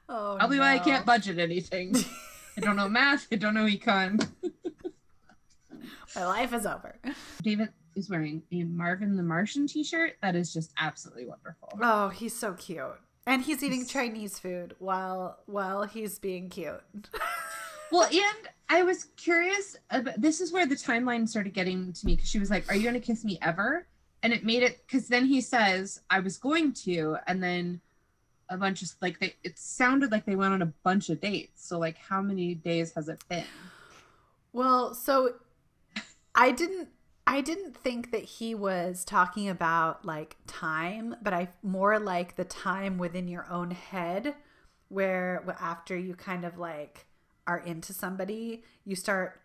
oh, probably why I can't budget anything. I don't know math. I don't know econ. My life is over. David is wearing a Marvin the Martian t-shirt. That is just absolutely wonderful. Oh, he's so cute. And he's eating Chinese food while while he's being cute. Well, and I was curious. About, this is where the timeline started getting to me because she was like, "Are you to kiss me ever?" And it made it because then he says, "I was going to," and then a bunch of like they. It sounded like they went on a bunch of dates. So like, how many days has it been? Well, so I didn't I didn't think that he was talking about like time, but I more like the time within your own head where after you kind of like are into somebody, you start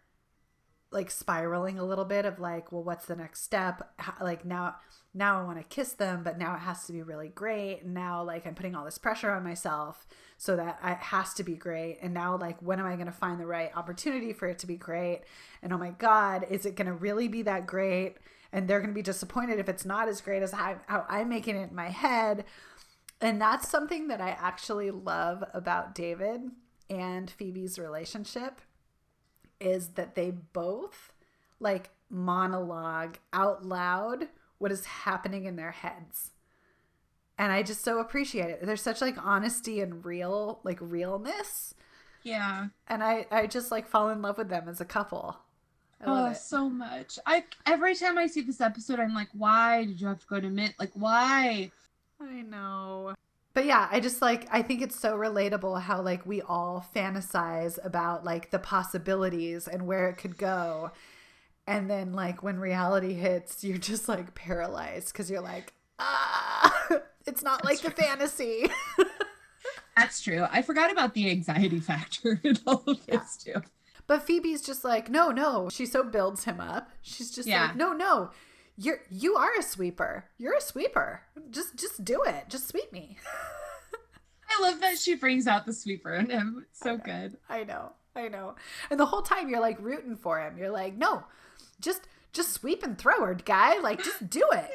like spiraling a little bit of like, well, what's the next step? How, like now now I want to kiss them, but now it has to be really great. And now like I'm putting all this pressure on myself so that I- it has to be great. And now like when am I going to find the right opportunity for it to be great? And oh my god, is it going to really be that great? And they're going to be disappointed if it's not as great as how, how I'm making it in my head. And that's something that I actually love about David and Phoebe's relationship is that they both like monologue out loud what is happening in their heads. And I just so appreciate it. There's such like honesty and real like realness. Yeah. And I I just like fall in love with them as a couple. I love oh, it. so much. I every time I see this episode, I'm like, why did you have to go to Minsk? Like, why? I know. But yeah, I just like I think it's so relatable how like we all fantasize about like the possibilities and where it could go. And then like when reality hits, you're just like paralyzed cuz you're like, "Ah, it's not like the fantasy." That's true. I forgot about the anxiety factor in all of this too. but Phoebe's just like, "No, no." She so builds him up. She's just Yeah. like, "No, no. You're you are a sweeper. You're a sweeper. Just just do it. Just sweep me." I love that she brings out the sweeper in him. It's so I good. I know, I know. And the whole time you're like rooting for him. You're like, no, just just sweep and throw her, guy. Like, just do it.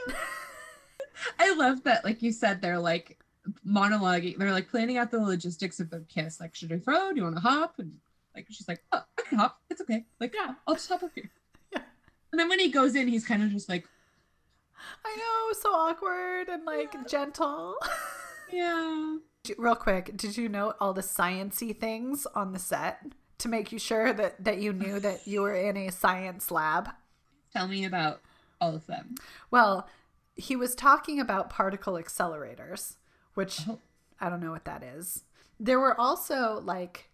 I love that, like you said, they're like monologuing. They're like planning out the logistics of their kiss. Like, should I throw? Do you want to hop? And like, she's like, oh, I can hop. It's okay. Like, yeah, I'll just hop up here. Yeah. And then when he goes in, he's kind of just like, I know, so awkward and like gentle. yeah. Real quick, did you note all the sciency things on the set to make you sure that that you knew that you were in a science lab? Tell me about all of them. Well, he was talking about particle accelerators, which Oh. I don't know what that is. There were also like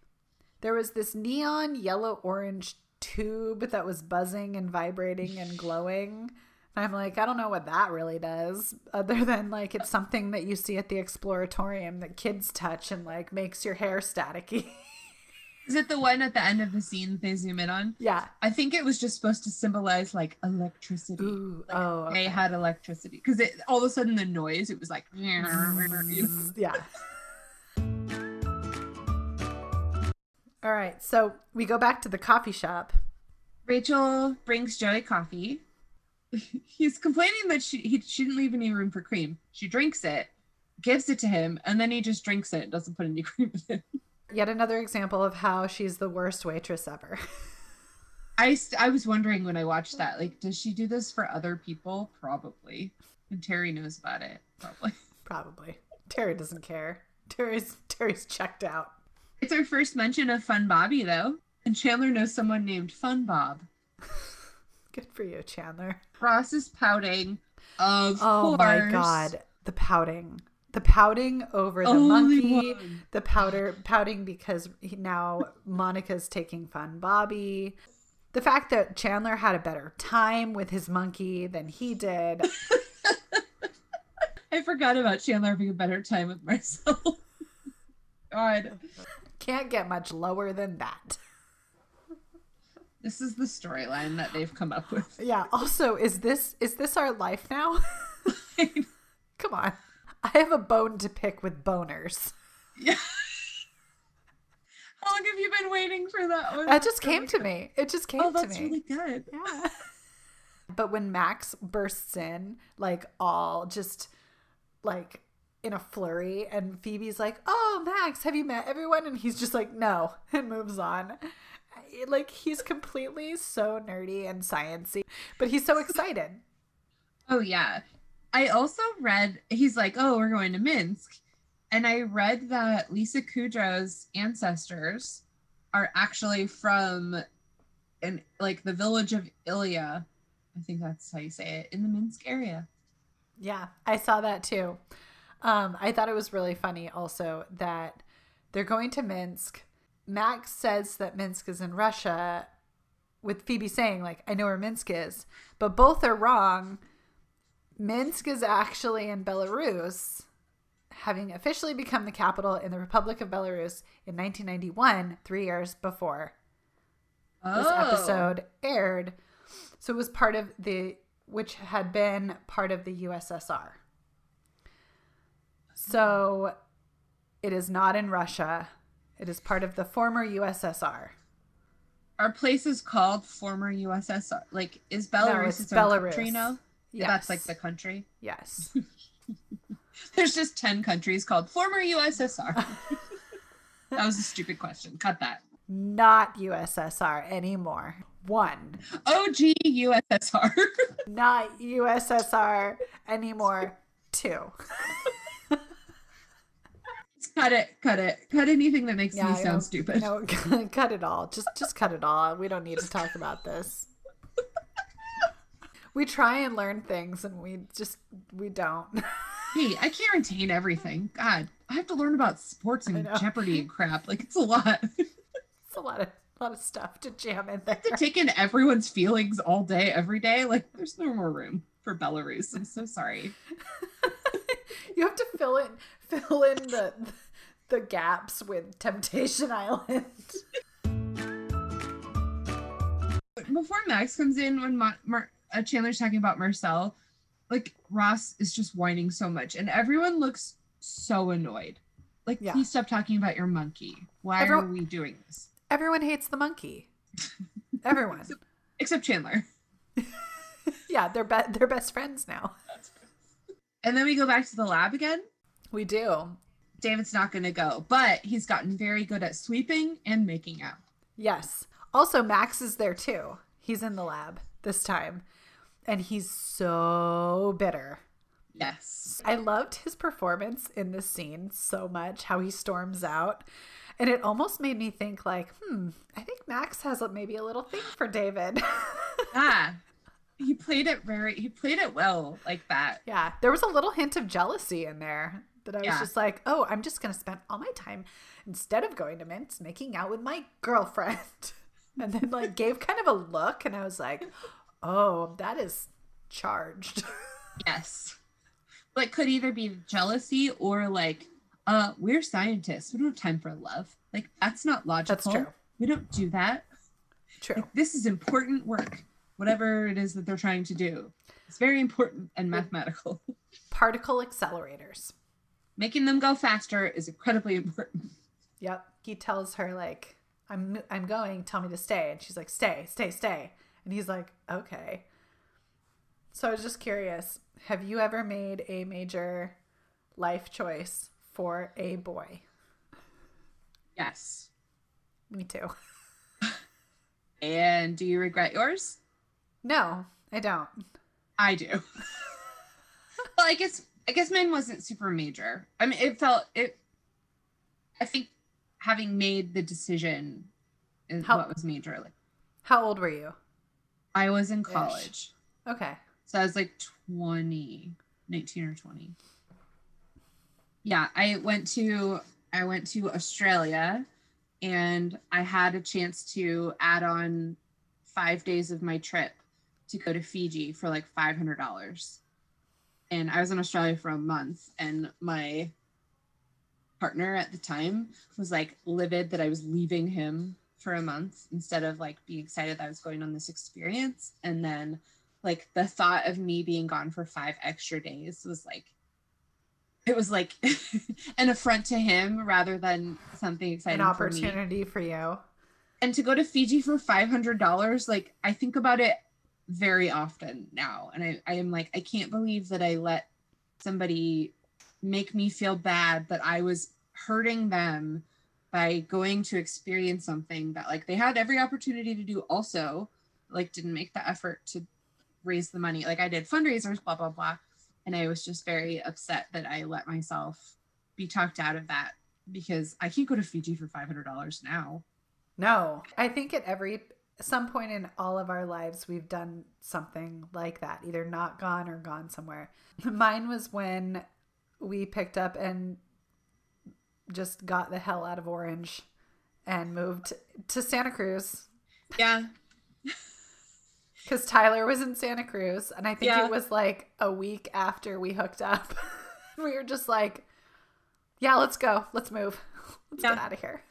there was this neon yellow orange tube that was buzzing and vibrating and glowing. And I'm like, I don't know what that really does, other than like it's something that you see at the exploratorium that kids touch and like makes your hair staticky. Is it the one at the end of the scene that they zoom in on? yeah. I think it was just supposed to symbolize like electricity. Ooh. Like, oh. They had electricity because all of a sudden the noise it was like mm, yeah. All right, so we go back to the coffee shop. Rachel brings Joey coffee. He's complaining that she he, she didn't leave any room for cream. She drinks it, gives it to him, and then he just drinks it. Doesn't put any cream in it. Yet another example of how she's the worst waitress ever. I st- I was wondering when I watched that, like, does she do this for other people? Probably. And Terry knows about it. Probably. Probably. Terry doesn't care. Terry's Terry's checked out. It's our first mention of Fun Bobby though, and Chandler knows someone named Fun Bob. Good for you, Chandler. Ross is pouting. Of Oh course. my god, the pouting. The pouting over the Only monkey. one. The powder pouting because he, now Monica's taking fun Bobby. The fact that Chandler had a better time with his monkey than he did. I forgot about Chandler having a better time with Marcel. God, Can't get much lower than that. this is the storyline that they've come up with. Yeah. Also, is this is this our life now? Come on. I have a bone to pick with Bonerz. yeah. How long have you been waiting for that one? That just came to me. It just came Oh, to me. that's really good. Yeah. But when Max bursts in, like all just like in a flurry, and Phoebe's like, "Oh, Max, have you met everyone?" And he's just like, "No," and moves on. Like he's completely so nerdy and sciency, but he's so excited. Oh yeah. I also read he's like, "Oh, we're going to Minsk." And I read that Lisa Kudrow's ancestors are actually from in like the village of Ilya. I think that's how you say it, in the Minsk area. Yeah, I saw that too. Um, I thought it was really funny also that they're going to Minsk. Max says that Minsk is in Russia, with Phoebe saying, like, I know where Minsk is, but both are wrong. Minsk is actually in Belarus, having officially become the capital in the Republic of Belarus in 1991, three years before this Oh. episode aired. So it was part of the, which had been part of the USSR. So it is not in Russia. It is part of the former USSR. Are places called former USSR? Like is No, Belarus it's its own Belarus. country now? Yes. That's like the country. Yes. There's just 10 countries called former USSR. that was a stupid question. Cut that. not USSR anymore. One. OG USSR. Not USSR anymore. Two. Cut it. Cut it. Cut anything that makes Yeah, me sound stupid. No, cut it all. Just just cut it all. We don't need to talk about this. We try and learn things and we just we don't. Hey, I can't retain everything. God, I have to learn about sports and. Jeopardy and crap. Like it's a lot. It's a lot of lot of stuff to jam in there. to take in everyone's feelings all day, every day. Like there's no more room for Belarus. I'm so sorry. You have to fill in fill in the the gaps with Temptation Island. Before Max comes in, when Mar- Mar- uh, Chandler's talking about Marcel, like Ross is just whining so much, and everyone looks so annoyed. Like, Yeah. please stop talking about your monkey. Why Everyone- are we doing this? Everyone hates the monkey. Everyone. Except Chandler. yeah, they're be- they're best friends now. And then we go back to the lab again. We do. David's not going to go, but he's gotten very good at sweeping and making out. Yes. Also, Max is there too. He's in the lab this time, and he's so bitter. Yes. I loved his performance in this scene so much, how he storms out. And it almost made me think like, hmm, I think Max has maybe a little thing for David. Yeah. He played it very, he played it well like that. yeah, there was a little hint of jealousy in there that I was Yeah. just like, oh, I'm just going to spend all my time instead of going to Minsk making out with my girlfriend. and then like gave kind of a look and I was like, oh, that is charged. Yes. Like, could either be jealousy or like, uh, we're scientists. We don't have time for love. Like, that's not logical. That's true. We don't do that. True. Like, this is important work, whatever it is that they're trying to do. It's very important and mathematical. Particle accelerators. Making them go faster is incredibly important. Yep. He tells her like, "I'm I'm going. Tell me to stay." And she's like, "Stay, stay, stay." And he's like, "Okay." So I was just curious, have you ever made a major life choice for a boy? Yes. Me too. And do you regret yours? No, I don't. I do. well, I guess I guess mine wasn't super major. I mean, it felt it. I think having made the decision is How- what was major. Like How old were you? I was in college, Okay. so I was like 20, 19 or twenty. Yeah, I went to I went to Australia, and I had a chance to add on five days of my trip to go to Fiji for like five hundred dollars. And I was in Australia for a month, and my partner at the time was like livid that I was leaving him for a month instead of like being excited that I was going on this experience. And then like the thought of me being gone for five extra days was like it was like an affront to him rather than something exciting An for opportunity for you. and to go to Fiji for five hundred dollars, like I think about it very often now, and I, I am like, I can't believe that I let somebody make me feel bad that I was hurting them by going to experience something that like they had every opportunity to do also like didn't make the effort to raise the money. Like i did fundraisers blah blah blah. And i was just very upset that i let myself be talked out of that because i can't go to fiji for $500 now. No, I think at every some point in all of our lives we've done something like that, either not gone or gone somewhere. Mine was when we picked up and just got the hell out of Orange and moved to Santa Cruz yeah because Tyler was in Santa Cruz, and I think Yeah. it was like a week after we hooked up. we were just like, "Yeah, let's go, let's move, let's Yeah. get out of here."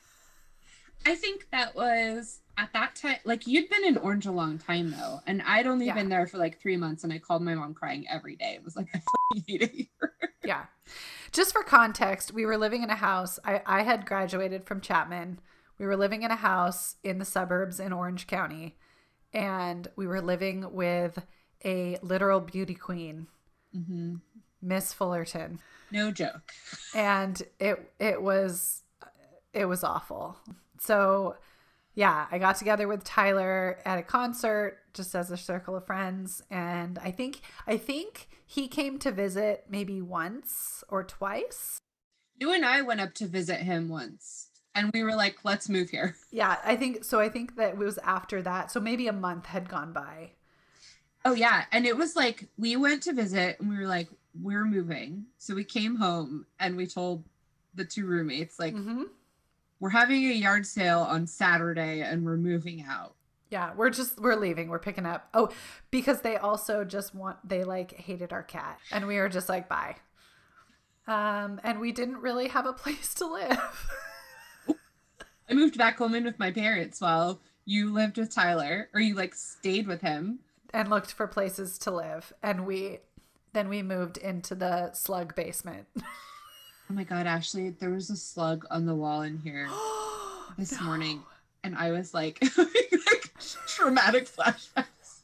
I think that was at that time, like you'd been in Orange a long time though, and I'd only Yeah. been there for like three months, and I called my mom crying every day. It was like I hate it here. Yeah. Just for context, we were living in a house. I, I had graduated from Chapman. We were living in a house in the suburbs in Orange County. And we were living with a literal beauty queen, mm-hmm. Miss Fullerton. No joke. And it it was it was awful. So yeah, I got together with Tyler at a concert just as a circle of friends and I think I think he came to visit maybe once or twice. You and I went up to visit him once, and we were like, "Let's move here." Yeah, I think so I think that it was after that. So maybe a month had gone by. Oh yeah, and it was like we went to visit, and we were like, "We're moving." So we came home, and we told the two roommates, like, hmm "We're having a yard sale on Saturday, and we're moving out." Yeah, we're just we're leaving. We're picking up. Oh, because they also just want they like hated our cat, and we were just like bye. Um, and we didn't really have a place to live. I moved back home in with my parents while you lived with Tyler, or you like stayed with him. and looked for places to live and we then we moved into the slug basement Oh my god, Ashley, there was a slug on the wall in here this No. morning, and I was like, like traumatic flashbacks.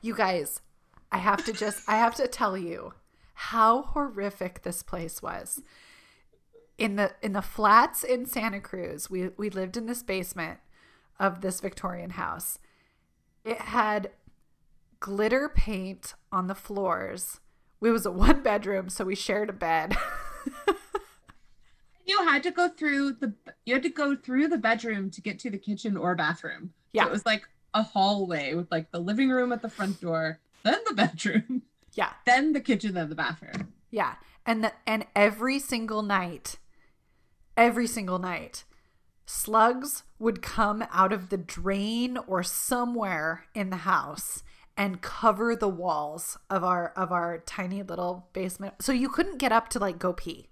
You guys, I have to just I have to tell you how horrific this place was. In the in the flats in Santa Cruz, we we lived in this basement of this Victorian house. It had glitter paint on the floors. It was a one bedroom, so we shared a bed. You had to go through the you had to go through the bedroom to get to the kitchen or bathroom. Yeah. So it was like a hallway with like the living room at the front door, then the bedroom, yeah. then the kitchen, then the bathroom. Yeah. And the, and every single night, every single night, slugs would come out of the drain or somewhere in the house and cover the walls of our of our tiny little basement. So you couldn't get up to like go pee.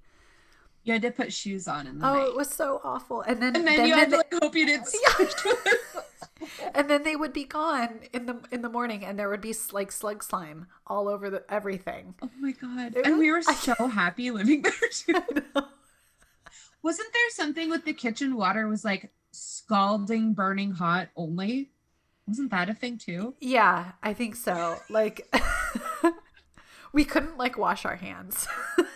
You had to put shoes on in the Oh, night. it was so awful. And then and then, then, you had then to like hope you didn't squish and then they would be gone in the in the morning and there would be like slug slime all over the everything. Oh my god. It and we were was- I so happy living there too. Wasn't there something with the kitchen water was like scalding, burning hot only? Wasn't that a thing too? Yeah, I think so. Like we couldn't like wash our hands.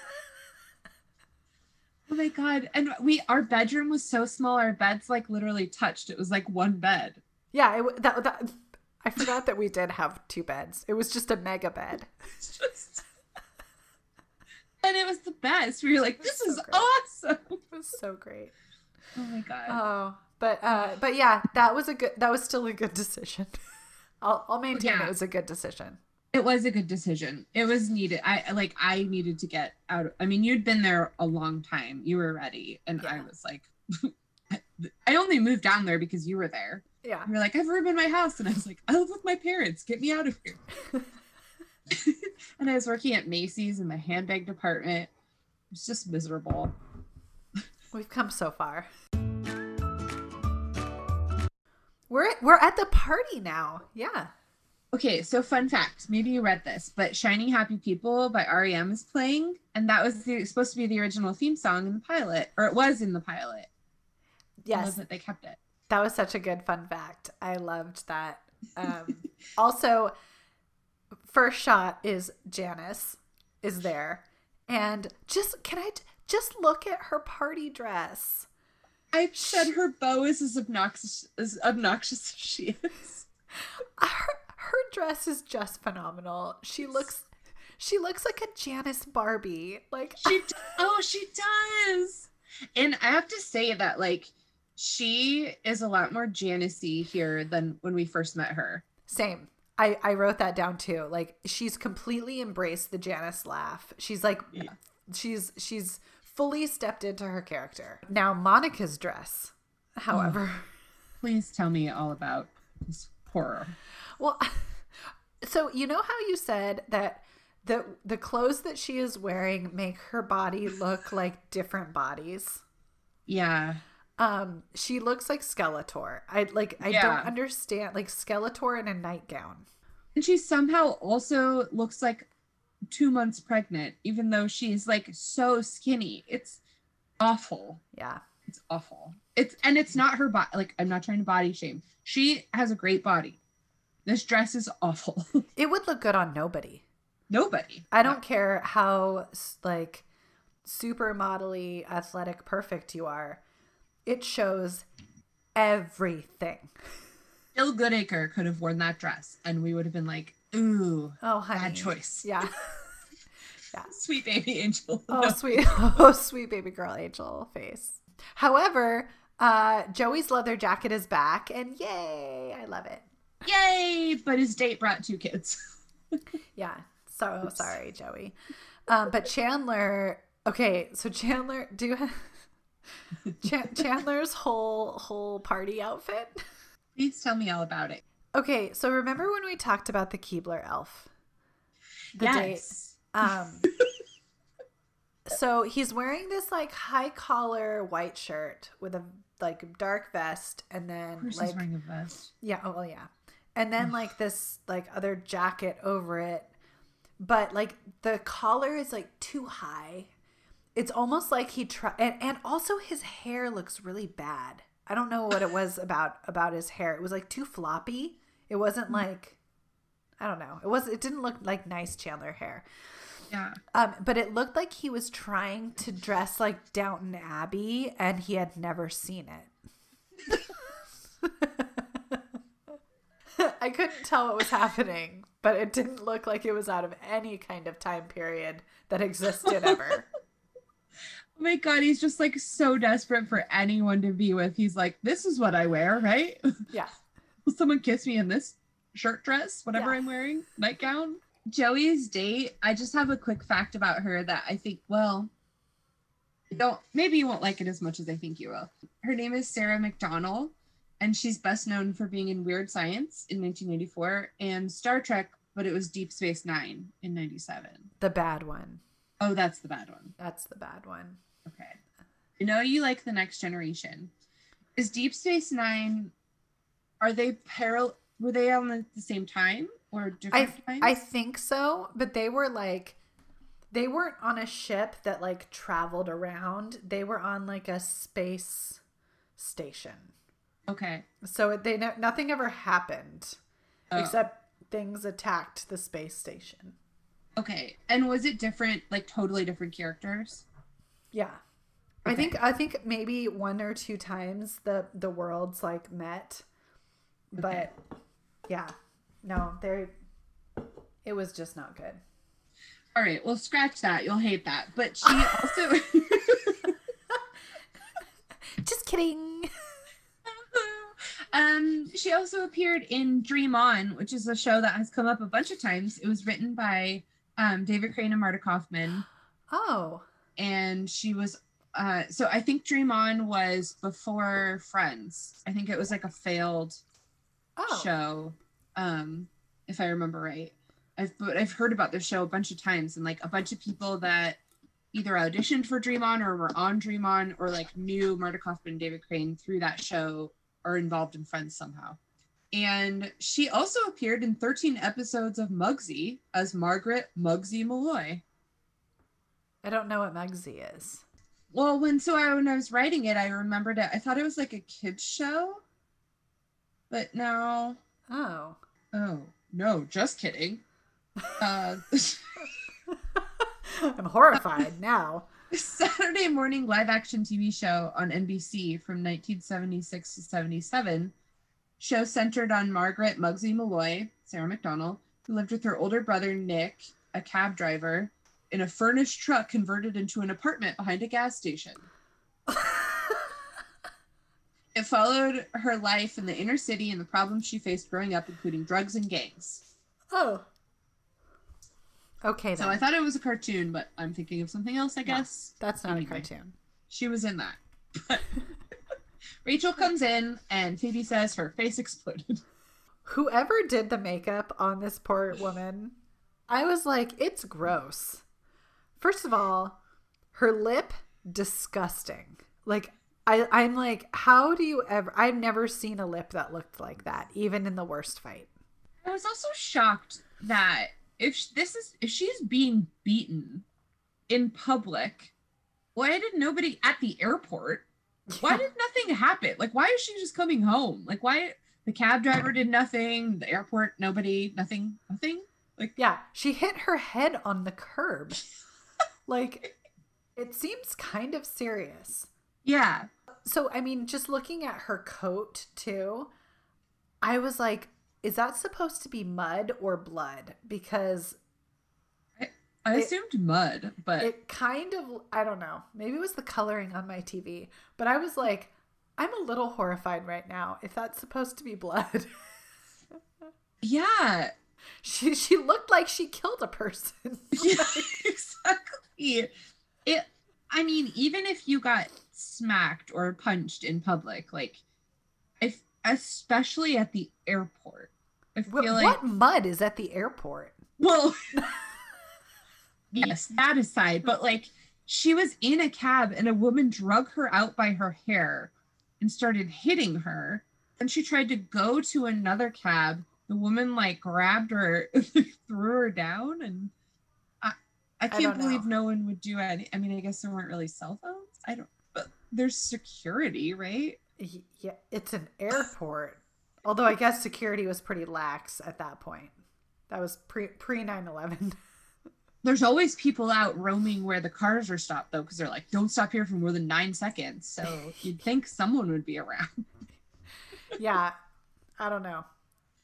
Oh my god. And we our bedroom was so small, our beds like literally touched. It was like one bed. yeah, it, that, that I forgot that we did have two beds. It was just a mega bed. Just and it was the best. We were like, this so is great. awesome. It was so great. Oh my god. Oh, but uh but yeah, that was a good that was still a good decision. I'll I'll maintain Yeah. it was a good decision. it was a good decision. It was needed. I like I needed to get out. I mean, you'd been there a long time. You were ready, and I was like, I only moved down there because you were there. Yeah. You're like, I've ruined my house, and I was like, I live with my parents. Get me out of here. and I was working at Macy's in the handbag department. It was just miserable. We've come so far. We're we're at the party now. Yeah. Okay, so fun fact. Maybe you read this, but "Shining Happy People" by REM is playing, and that was the, supposed to be the original theme song in the pilot, or it was in the pilot. Yes. that they kept it. That was such a good fun fact. I loved that. Um, also, first shot is Janice is there, and just can I just look at her party dress? I've said her bow is as obnoxious as obnoxious as she is. Uh, her her dress is just phenomenal. She looks she looks like a Janice Barbie. Like She oh she does, and I have to say that like she is a lot more Janice-y here than when we first met her. Same. I, I wrote that down too. Like she's completely embraced the Janice laugh. She's like Yeah. she's she's fully stepped into her character. Now Monica's dress, however, Please tell me all about this horror. well so you know how you said that the the clothes that she is wearing make her body look like different bodies? Yeah, Um she looks like Skeletor. I like I Yeah. don't understand like Skeletor in a nightgown. and she somehow also looks like two months pregnant, even though she's like so skinny. It's awful. Yeah. It's awful. It's and it's not her body. Like I'm not trying to body shame. She has a great body. This dress is awful. It would look good on nobody. Nobody. I don't care how like super modelly, athletic, perfect you are. It shows everything. Jill Goodacre could have worn that dress, and we would have been like, "Ooh, Oh, honey. bad choice." Yeah. yeah. Sweet baby angel. Oh, No. sweet. Oh, sweet baby girl angel face. However, uh, Joey's leather jacket is back, and yay! I love it. Yay! But his date brought two kids. Yeah. So sorry, Joey. Um, but Chandler. Okay, so Chandler, do you have Ch- Chandler's whole whole party outfit? Please tell me all about it. Okay, so remember when we talked about the Keebler elf? The date. yes. Um so he's wearing this like high collar white shirt with a like dark vest and then like he's wearing a vest. yeah, oh well, yeah. And then like this like other jacket over it. But like the collar is like too high it's almost like he tried and, and also his hair looks really bad i don't know what it was about about his hair it was like too floppy it wasn't Mm. like i don't know it was it didn't look like nice chandler hair Yeah. um but it looked like he was trying to dress like downton abbey and he had never seen it i couldn't tell what was happening but it didn't look like it was out of any kind of time period that existed ever Oh my god, he's just like so desperate for anyone to be with. He's like, this is what I wear, right? yeah someone kiss me in this shirt dress, whatever Yeah. I'm wearing, nightgown? Joey's date, I just have a quick fact about her that I think, well, you don't maybe you won't like it as much as I think you will. Her name is Sarah McDonnell, and she's best known for being in Weird Science in 1984 and Star Trek, but it was Deep Space Nine in 97. the bad one Oh, that's the bad one. That's the bad one. Okay. I know you like the next generation. Is Deep Space Nine are they parallel were they on the, the same time or I different times? I think so, but they were like they weren't on a ship that like traveled around. They were on like a space station. okay. So they nothing ever happened Oh, except things attacked the space station. okay. And was it different, like totally different characters? Yeah. I think I think maybe one or two times the the worlds like met. But yeah. No, there, it was just not good. All right, well scratch that. You'll hate that. But she also Just kidding. um she also appeared in Dream On, which is a show that has come up a bunch of times. It was written by um David Crane and Marta Kauffman. Oh. and she was uh so i think dream on was before friends i think it was like a failed Oh. show um if i remember right i've but i've heard about this show a bunch of times and like a bunch of people that either auditioned for dream on or were on dream on or like knew marta kauffman and david crane through that show are involved in friends somehow and she also appeared in 13 episodes of mugsy as margaret mugsy malloy I don't know what Mugsy is. Well, when so I when I was writing it, I remembered it. I thought it was like a kids show, but no. Oh. Oh no, just kidding. Uh, I'm horrified now. Saturday morning live action TV show on NBC from 1976 to 77. Show centered on Margaret Mugsy Malloy, Sarah McDonald, who lived with her older brother Nick, a cab driver, in a furnished truck converted into an apartment behind a gas station. It followed her life in the inner city and the problems she faced growing up, including drugs and gangs. oh. Okay, then. So I thought it was a cartoon, but I'm thinking of something else, I guess. That's not Anyway. a cartoon. She was in that. But Rachel comes in and Phoebe says her face exploded. Whoever did the makeup on this poor woman, I was like, it's gross. First of all, her lip, disgusting. Like, I, I'm like, how do you ever? I've never seen a lip that looked like that, even in the worst fight. I was also shocked that if this is if she's being beaten in public, why did nobody at the airport? Why did nothing happen? Like why is she just coming home? Like why the cab driver did nothing, the airport nobody, nothing, nothing? Like, yeah, she hit her head on the curb. like, it seems kind of serious. Yeah. So, I mean, just looking at her coat too, I was like, is that supposed to be mud or blood? Because I It- assumed mud, but it kind of, I don't know, maybe it was the coloring on my TV, but I was like, I'm a little horrified right now if that's supposed to be blood. yeah. she she looked like she killed a person. Yeah, exactly. It I mean, even if you got smacked or punched in public, like if especially at the airport. I feel what, like what mud is at the airport? well Yes, that aside, but like she was in a cab and a woman drug her out by her hair and started hitting her. And she tried to go to another cab. The woman like grabbed her, threw her down, and I, I can't believe know. no one would do any. I mean, I guess there weren't really cell phones. I don't. There's security, right? Yeah, it's an airport. Although I guess security was pretty lax at that point. That was pre pre 9/11. There's always people out roaming where the cars are stopped though, because they're like, don't stop here for more than nine seconds. So you'd think someone would be around. yeah, I don't know.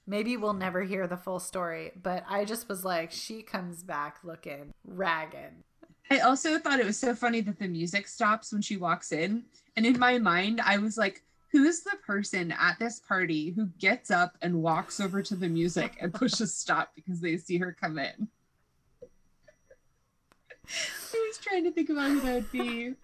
Maybe we'll never hear the full story, but I just was like, she comes back looking ragged. I also thought it was so funny that the music stops when she walks in. And in my mind, I was like, who's the person at this party who gets up and walks over to the music and pushes stop because they see her come in? I was trying to think about who that would be.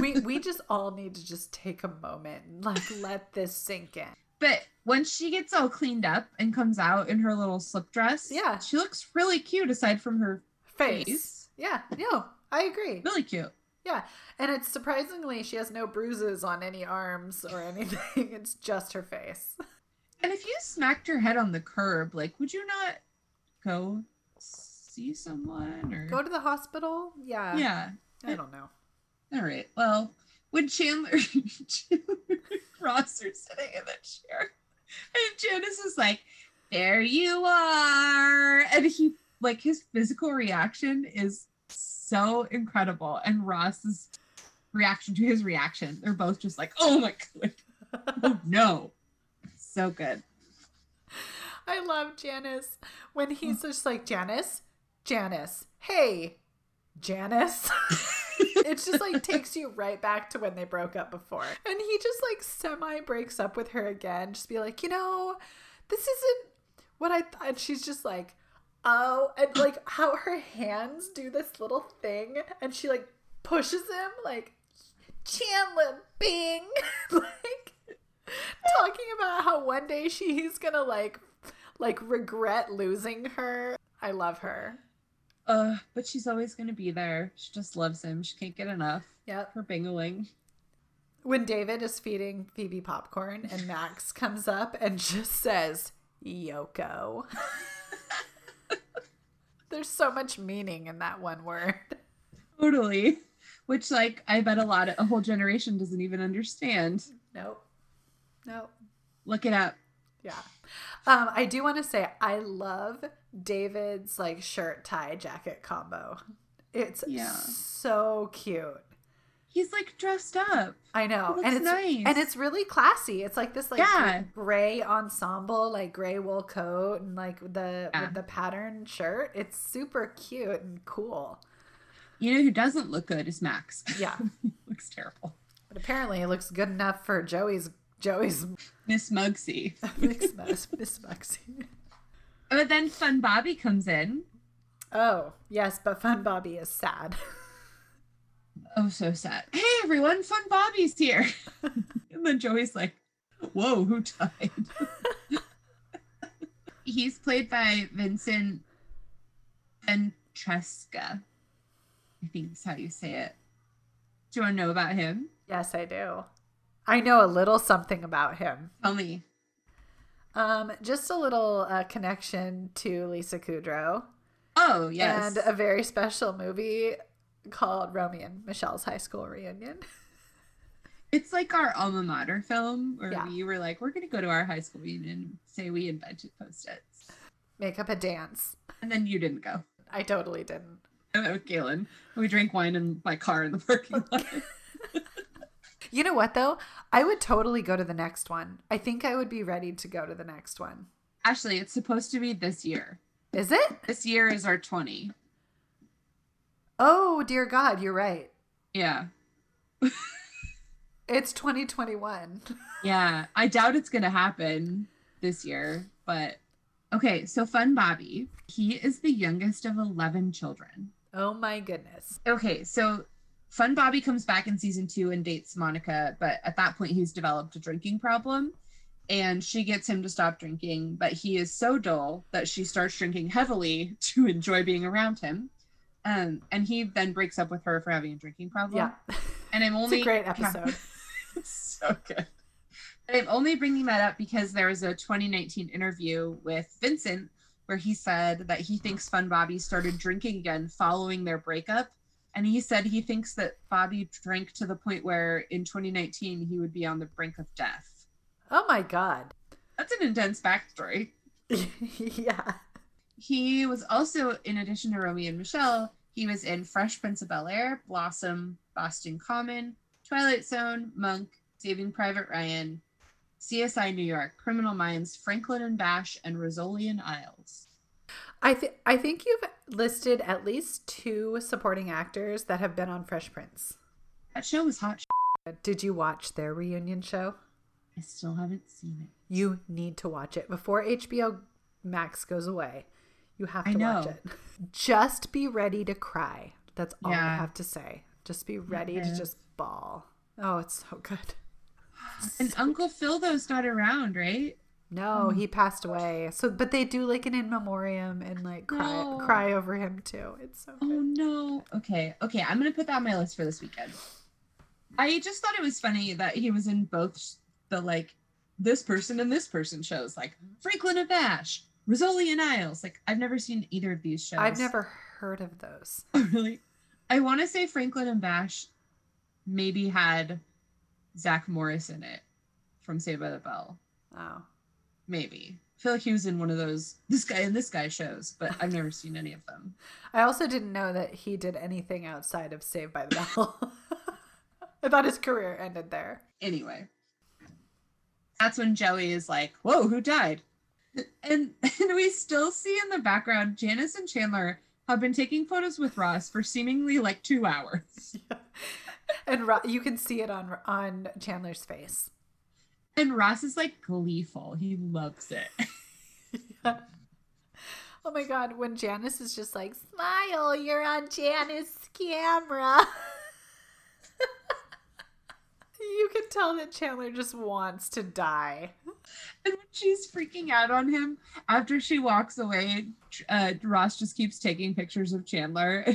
We we just all need to just take a moment and like let this sink in. But once she gets all cleaned up and comes out in her little slip dress, Yeah. she looks really cute aside from her Face. face. Yeah, no, I agree. Really cute. Yeah, and it's surprisingly she has no bruises on any arms or anything. It's just her face. And if you smacked your head on the curb, like, would you not go see someone or Go to the hospital? Yeah. Yeah. I don't know. All right. Well, when Chandler, Chandler Ross are sitting in the chair, and Janice is like, "There you are," and he like his physical reaction is so incredible, and Ross's reaction to his reaction, they're both just like, "Oh my god, oh no," so good. I love Janice when he's oh. just like Janice, Janice, hey, Janice. it just like takes you right back to when they broke up before, and he just like semi breaks up with her again. Just be like, you know, this isn't what I thought. And she's just like, oh, and like how her hands do this little thing, and she like pushes him like Chandler Bing, like talking about how one day she's gonna like like regret losing her. I love her. Uh, but she's always gonna be there. She just loves him. She can't get enough. Yep. for bingling. When David is feeding Phoebe popcorn and Max comes up and just says, Yoko. There's so much meaning in that one word. Totally. Which, like, I bet a lot of a whole generation doesn't even understand. Nope. Nope. Look it up. Yeah. Um, I do want to say I love David's like shirt tie jacket combo. It's Yeah. so cute. He's like dressed up. I know, and it's nice. and it's really classy. It's like this like Yeah. gray ensemble, like gray wool coat and like the Yeah. with the pattern shirt. It's super cute and cool. You know who doesn't look good is Max. Yeah, looks terrible. but apparently it looks good enough for Joey's Joey's Miss Mugsy. Miss Maxie. But then Fun Bobby comes in. Oh yes, but Fun Bobby is sad. Oh, so sad. Hey everyone, Fun Bobby's here. and then Joey's like, Whoa, who died? He's played by Vincent Ventresca. I think is how you say it. Do you want to know about him? Yes, I do. I know a little something about him. Tell me. Um, just a little uh, connection to Lisa Kudrow. Oh, yes. and a very special movie called Romy and Michelle's High School Reunion. It's like our alma mater film where Yeah. we were like, we're going to go to our high school reunion and say we invented post its. Make up a dance. And then you didn't go. I totally didn't. I went with Galen. We drank wine in my car in the parking lot. You know what though? I would totally go to the next one. I think I would be ready to go to the next one. Actually, it's supposed to be this year. Is it? This year is our 20. Oh dear God, you're right. Yeah. It's 2021. Yeah. I doubt it's going to happen this year, but okay. So, Fun Bobby, he is the youngest of 11 children. Oh my goodness. Okay. So, Fun Bobby comes back in season two and dates Monica, but at that point, he's developed a drinking problem. And she gets him to stop drinking, but he is so dull that she starts drinking heavily to enjoy being around him. Um, and he then breaks up with her for having a drinking problem. Yeah. And I'm It's only a great episode. It's so good. And I'm only bringing that up because there was a 2019 interview with Vincent where he said that he thinks Fun Bobby started drinking again following their breakup. And he said he thinks that Bobby drank to the point where in 2019 he would be on the brink of death. Oh my god. That's an intense backstory. yeah. He was also, in addition to Romy and Michelle, he was in Fresh Prince of Bel Air, Blossom, Boston Common, Twilight Zone, Monk, Saving Private Ryan, CSI New York, Criminal Minds, Franklin and Bash, and Rizzoli Isles. I think I think you've listed at least two supporting actors that have been on Fresh Prince. That show was hot. Did you watch their reunion show? I still haven't seen it. You need to watch it before HBO Max goes away. You have to watch it. Just be ready to cry. That's all I have to say. Just be ready to just bawl. Oh, it's so good. And Uncle Phil, though's not around, right? No, oh he passed away. So, but they do like an in memoriam and like cry No. cry over him too. It's so Oh good. no. Okay, okay. I'm gonna put that on my list for this weekend. I just thought it was funny that he was in both the like this person and this person shows, like Franklin and Bash, Rizzoli and Isles. Like I've never seen either of these shows. I've never heard of those. really. I want to say Franklin and Bash maybe had Zach Morris in it from Saved by the Bell. Oh. Maybe. I feel like he was in one of those this guy and this guy shows, but I've never seen any of them. I also didn't know that he did anything outside of Saved by the Bell. I thought his career ended there. Anyway, that's when Joey is like, "Whoa, who died?" And and we still see in the background Janice and Chandler have been taking photos with Ross for seemingly like two hours. And Ro- you can see it on on Chandler's face. And Ross is like gleeful. He loves it. Oh my god, when Janice is just like, "Smile, you're on Janice's camera." You can tell that Chandler just wants to die. And when she's freaking out on him after she walks away, uh, Ross just keeps taking pictures of Chandler.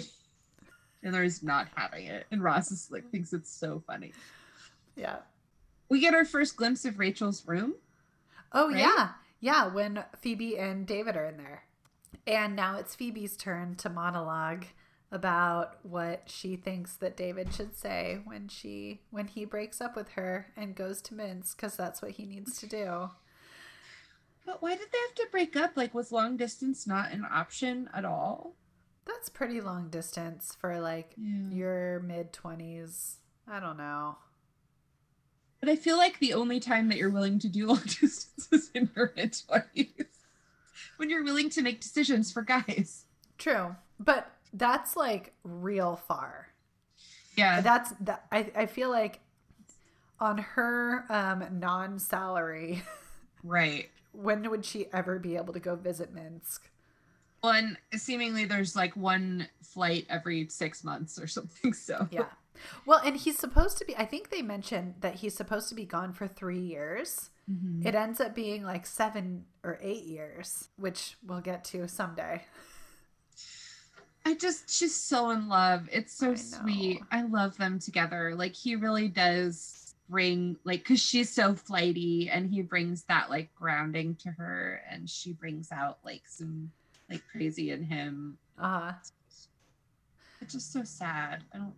Chandler is not having it, and Ross is like thinks it's so funny. Yeah. We get our first glimpse of Rachel's room. Oh Right? yeah. Yeah, when Phoebe and David are in there. And now it's Phoebe's turn to monologue about what she thinks that David should say when she when he breaks up with her and goes to Minsk cuz that's what he needs to do. But why did they have to break up? Like, was long distance not an option at all? That's pretty long distance for like Yeah. your mid 20s. I don't know. But I feel like the only time that you're willing to do long distance is in your mid 20s. When you're willing to make decisions for guys. True. But that's like real far. Yeah. That's that I I feel like on her um non-salary right. when would she ever be able to go visit Minsk? Well, and seemingly there's like one flight every six months or something. So, Yeah. Well, and he's supposed to be I think they mentioned that he's supposed to be gone for 3 years. Mhm. It ends up being like 7 or 8 years, which we'll get to someday. I just, she's so in love. It's so I sweet. I love them together. Like, he really does bring, like, because she's so flighty and he brings that, like, grounding to her and she brings out, like, some, like, crazy in him. Uh-huh. It's just so sad. I don't,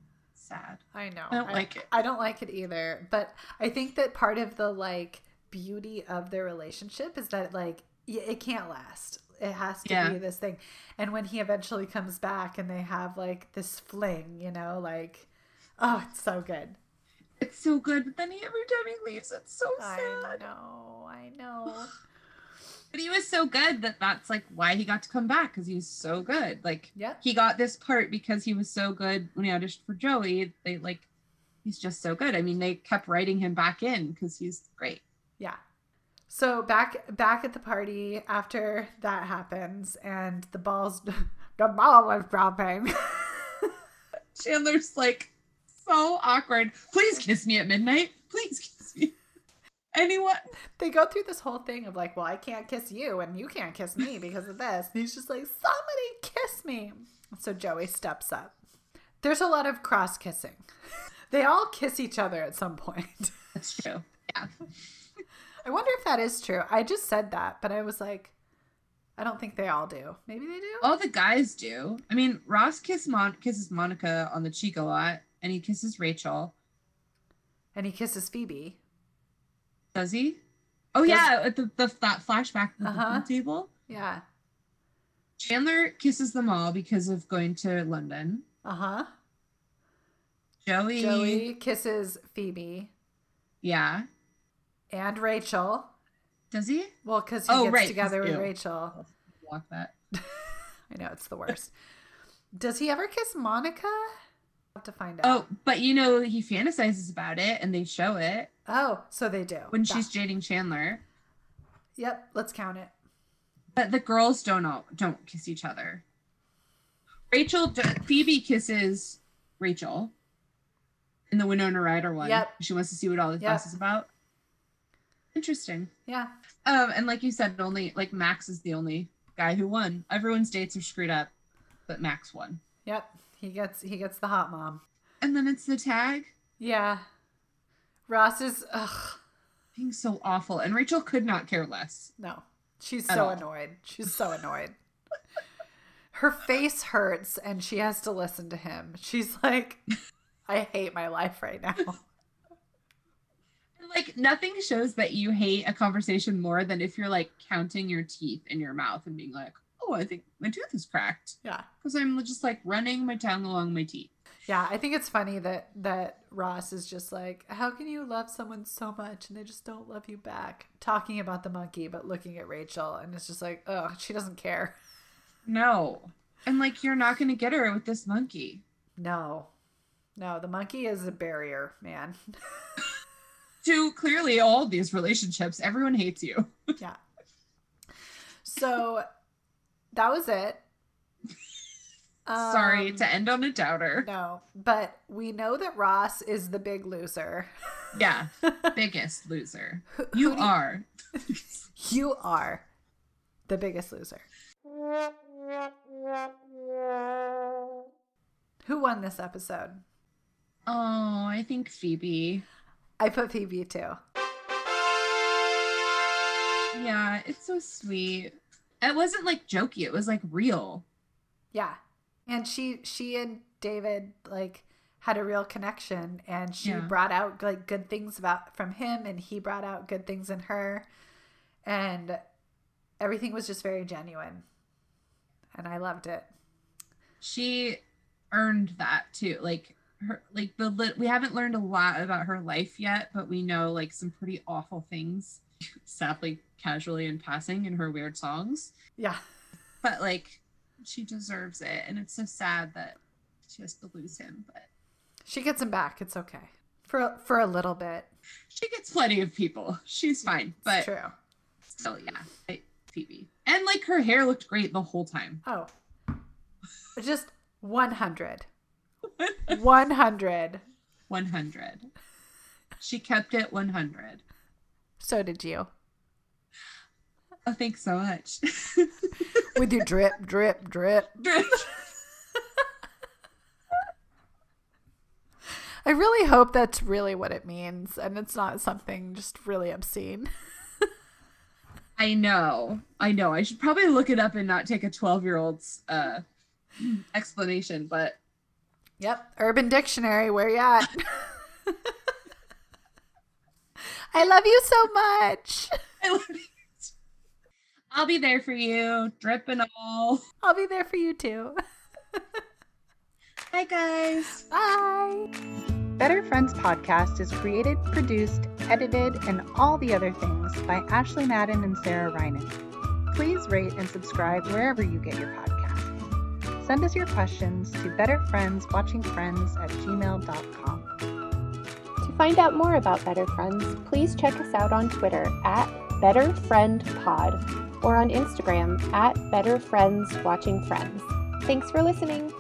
sad. I know. I don't like it. I don't like it either, but I think that part of the like beauty of their relationship is that like it can't last. It has to Yeah. be this thing. And when he eventually comes back and they have like this fling, you know, like oh, it's so good. It's so good. But then he, every time he leaves, it's so sad. I know. I know. But he was so good that that's like why he got to come back because he was so good. Like Yep. he got this part because he was so good when he auditioned for Joey. They like he's just so good. I mean, they kept writing him back in because he's great. Yeah. So back back at the party after that happens and the balls the ball was dropping. Chandler's like so awkward. Please kiss me at midnight. Please kiss me. Anyone? they go through this whole thing of like, well, I can't kiss you and you can't kiss me because of this. And he's just like, somebody kiss me. So Joey steps up. There's a lot of cross kissing. They all kiss each other at some point. That's true. Yeah. I wonder if that is true. I just said that, but I was like, I don't think they all do. Maybe they do. All the guys do. I mean, Ross kiss Mon- kisses Monica on the cheek a lot, and he kisses Rachel. And he kisses Phoebe. Does he? Oh Does- yeah, at the, the that flashback at the Uh-huh. pool table. Yeah. Chandler kisses them all because of going to London. Uh huh. Joey, Joey kisses Phoebe yeah. And Rachel. Does he? Well, because he Oh, gets right, together with ew. Rachel. Block that. I know it's the worst. Does he ever kiss Monica? I'll have to find oh, out. Oh, but you know he fantasizes about it, and they show it Oh, so they do. when That- she's dating Chandler. Yep, let's count it. But the girls don't all, don't kiss each other. Rachel, Phoebe kisses Rachel in the Winona Ryder one. Yep. She wants to see what all the Yep. fuss is about. Interesting. Yeah. Um, and like you said, only like Max is the only guy who won. Everyone's dates are screwed up, but Max won. Yep. He gets he gets the hot mom. And then it's the tag Yeah. Ross is ugh being so awful, and Rachel could not care less. no. She's so all. annoyed. She's so annoyed. Her face hurts and she has to listen to him. She's like, I hate my life right now. Like nothing shows that you hate a conversation more than if you're like counting your teeth in your mouth and being like, "Oh, I think my tooth is cracked," Yeah. because I'm just like running my tongue along my teeth. Yeah, I think it's funny that that Ross is just like, how can you love someone so much and they just don't love you back? Talking about the monkey, but looking at Rachel, and it's just like, oh, she doesn't care. No, and like you're not gonna get her with this monkey. No, no, the monkey is a barrier, man. To clearly all these relationships, everyone hates you. yeah. So that was it. Sorry Um, to end on a doubter. No, but we know that Ross is the big loser. Yeah, biggest loser. Who- You who are. You are the biggest loser. Who won this episode? Oh, I think Phoebe. I put Phoebe too. Yeah, it's so sweet. It wasn't like jokey, it was like real. Yeah. And she she and David like had a real connection and she Yeah. brought out like good things about from him and he brought out good things in her and everything was just very genuine. And I loved it. She earned that too. Like her like the lit we haven't learned a lot about her life yet, but we know like some pretty awful things. Sadly, casually in passing in her weird songs. Yeah. But like she deserves it. And it's so sad that she has to lose him. But She gets him back. It's okay. For for a little bit. she gets plenty of people. She's fine. It's But true. still, yeah. Phoebe. And like her hair looked great the whole time. Oh. Just 100. 100. 100. She kept it 100. So did you. Oh, thanks so much. With your drip, drip, drip. Drip. I really hope that's really what it means and it's not something just really obscene. I know. I know. I should probably look it up and not take a 12 year old's uh, explanation, but Yep. Urban Dictionary, where you at? I love you so much. I love you. I'll be there for you, drip and all. I'll be there for you too. Hi, guys. Bye. Better Friends podcast is created, produced, edited, and all the other things by Ashley Madden and Sarah Reinen. Please rate and subscribe wherever you get your podcasts. Send us your questions to betterfriendswatchingfriends at gmail.com. To find out more about Better Friends, please check us out on Twitter at BetterFriendPod or on Instagram at Better Friends Watching Friends. Thanks for listening.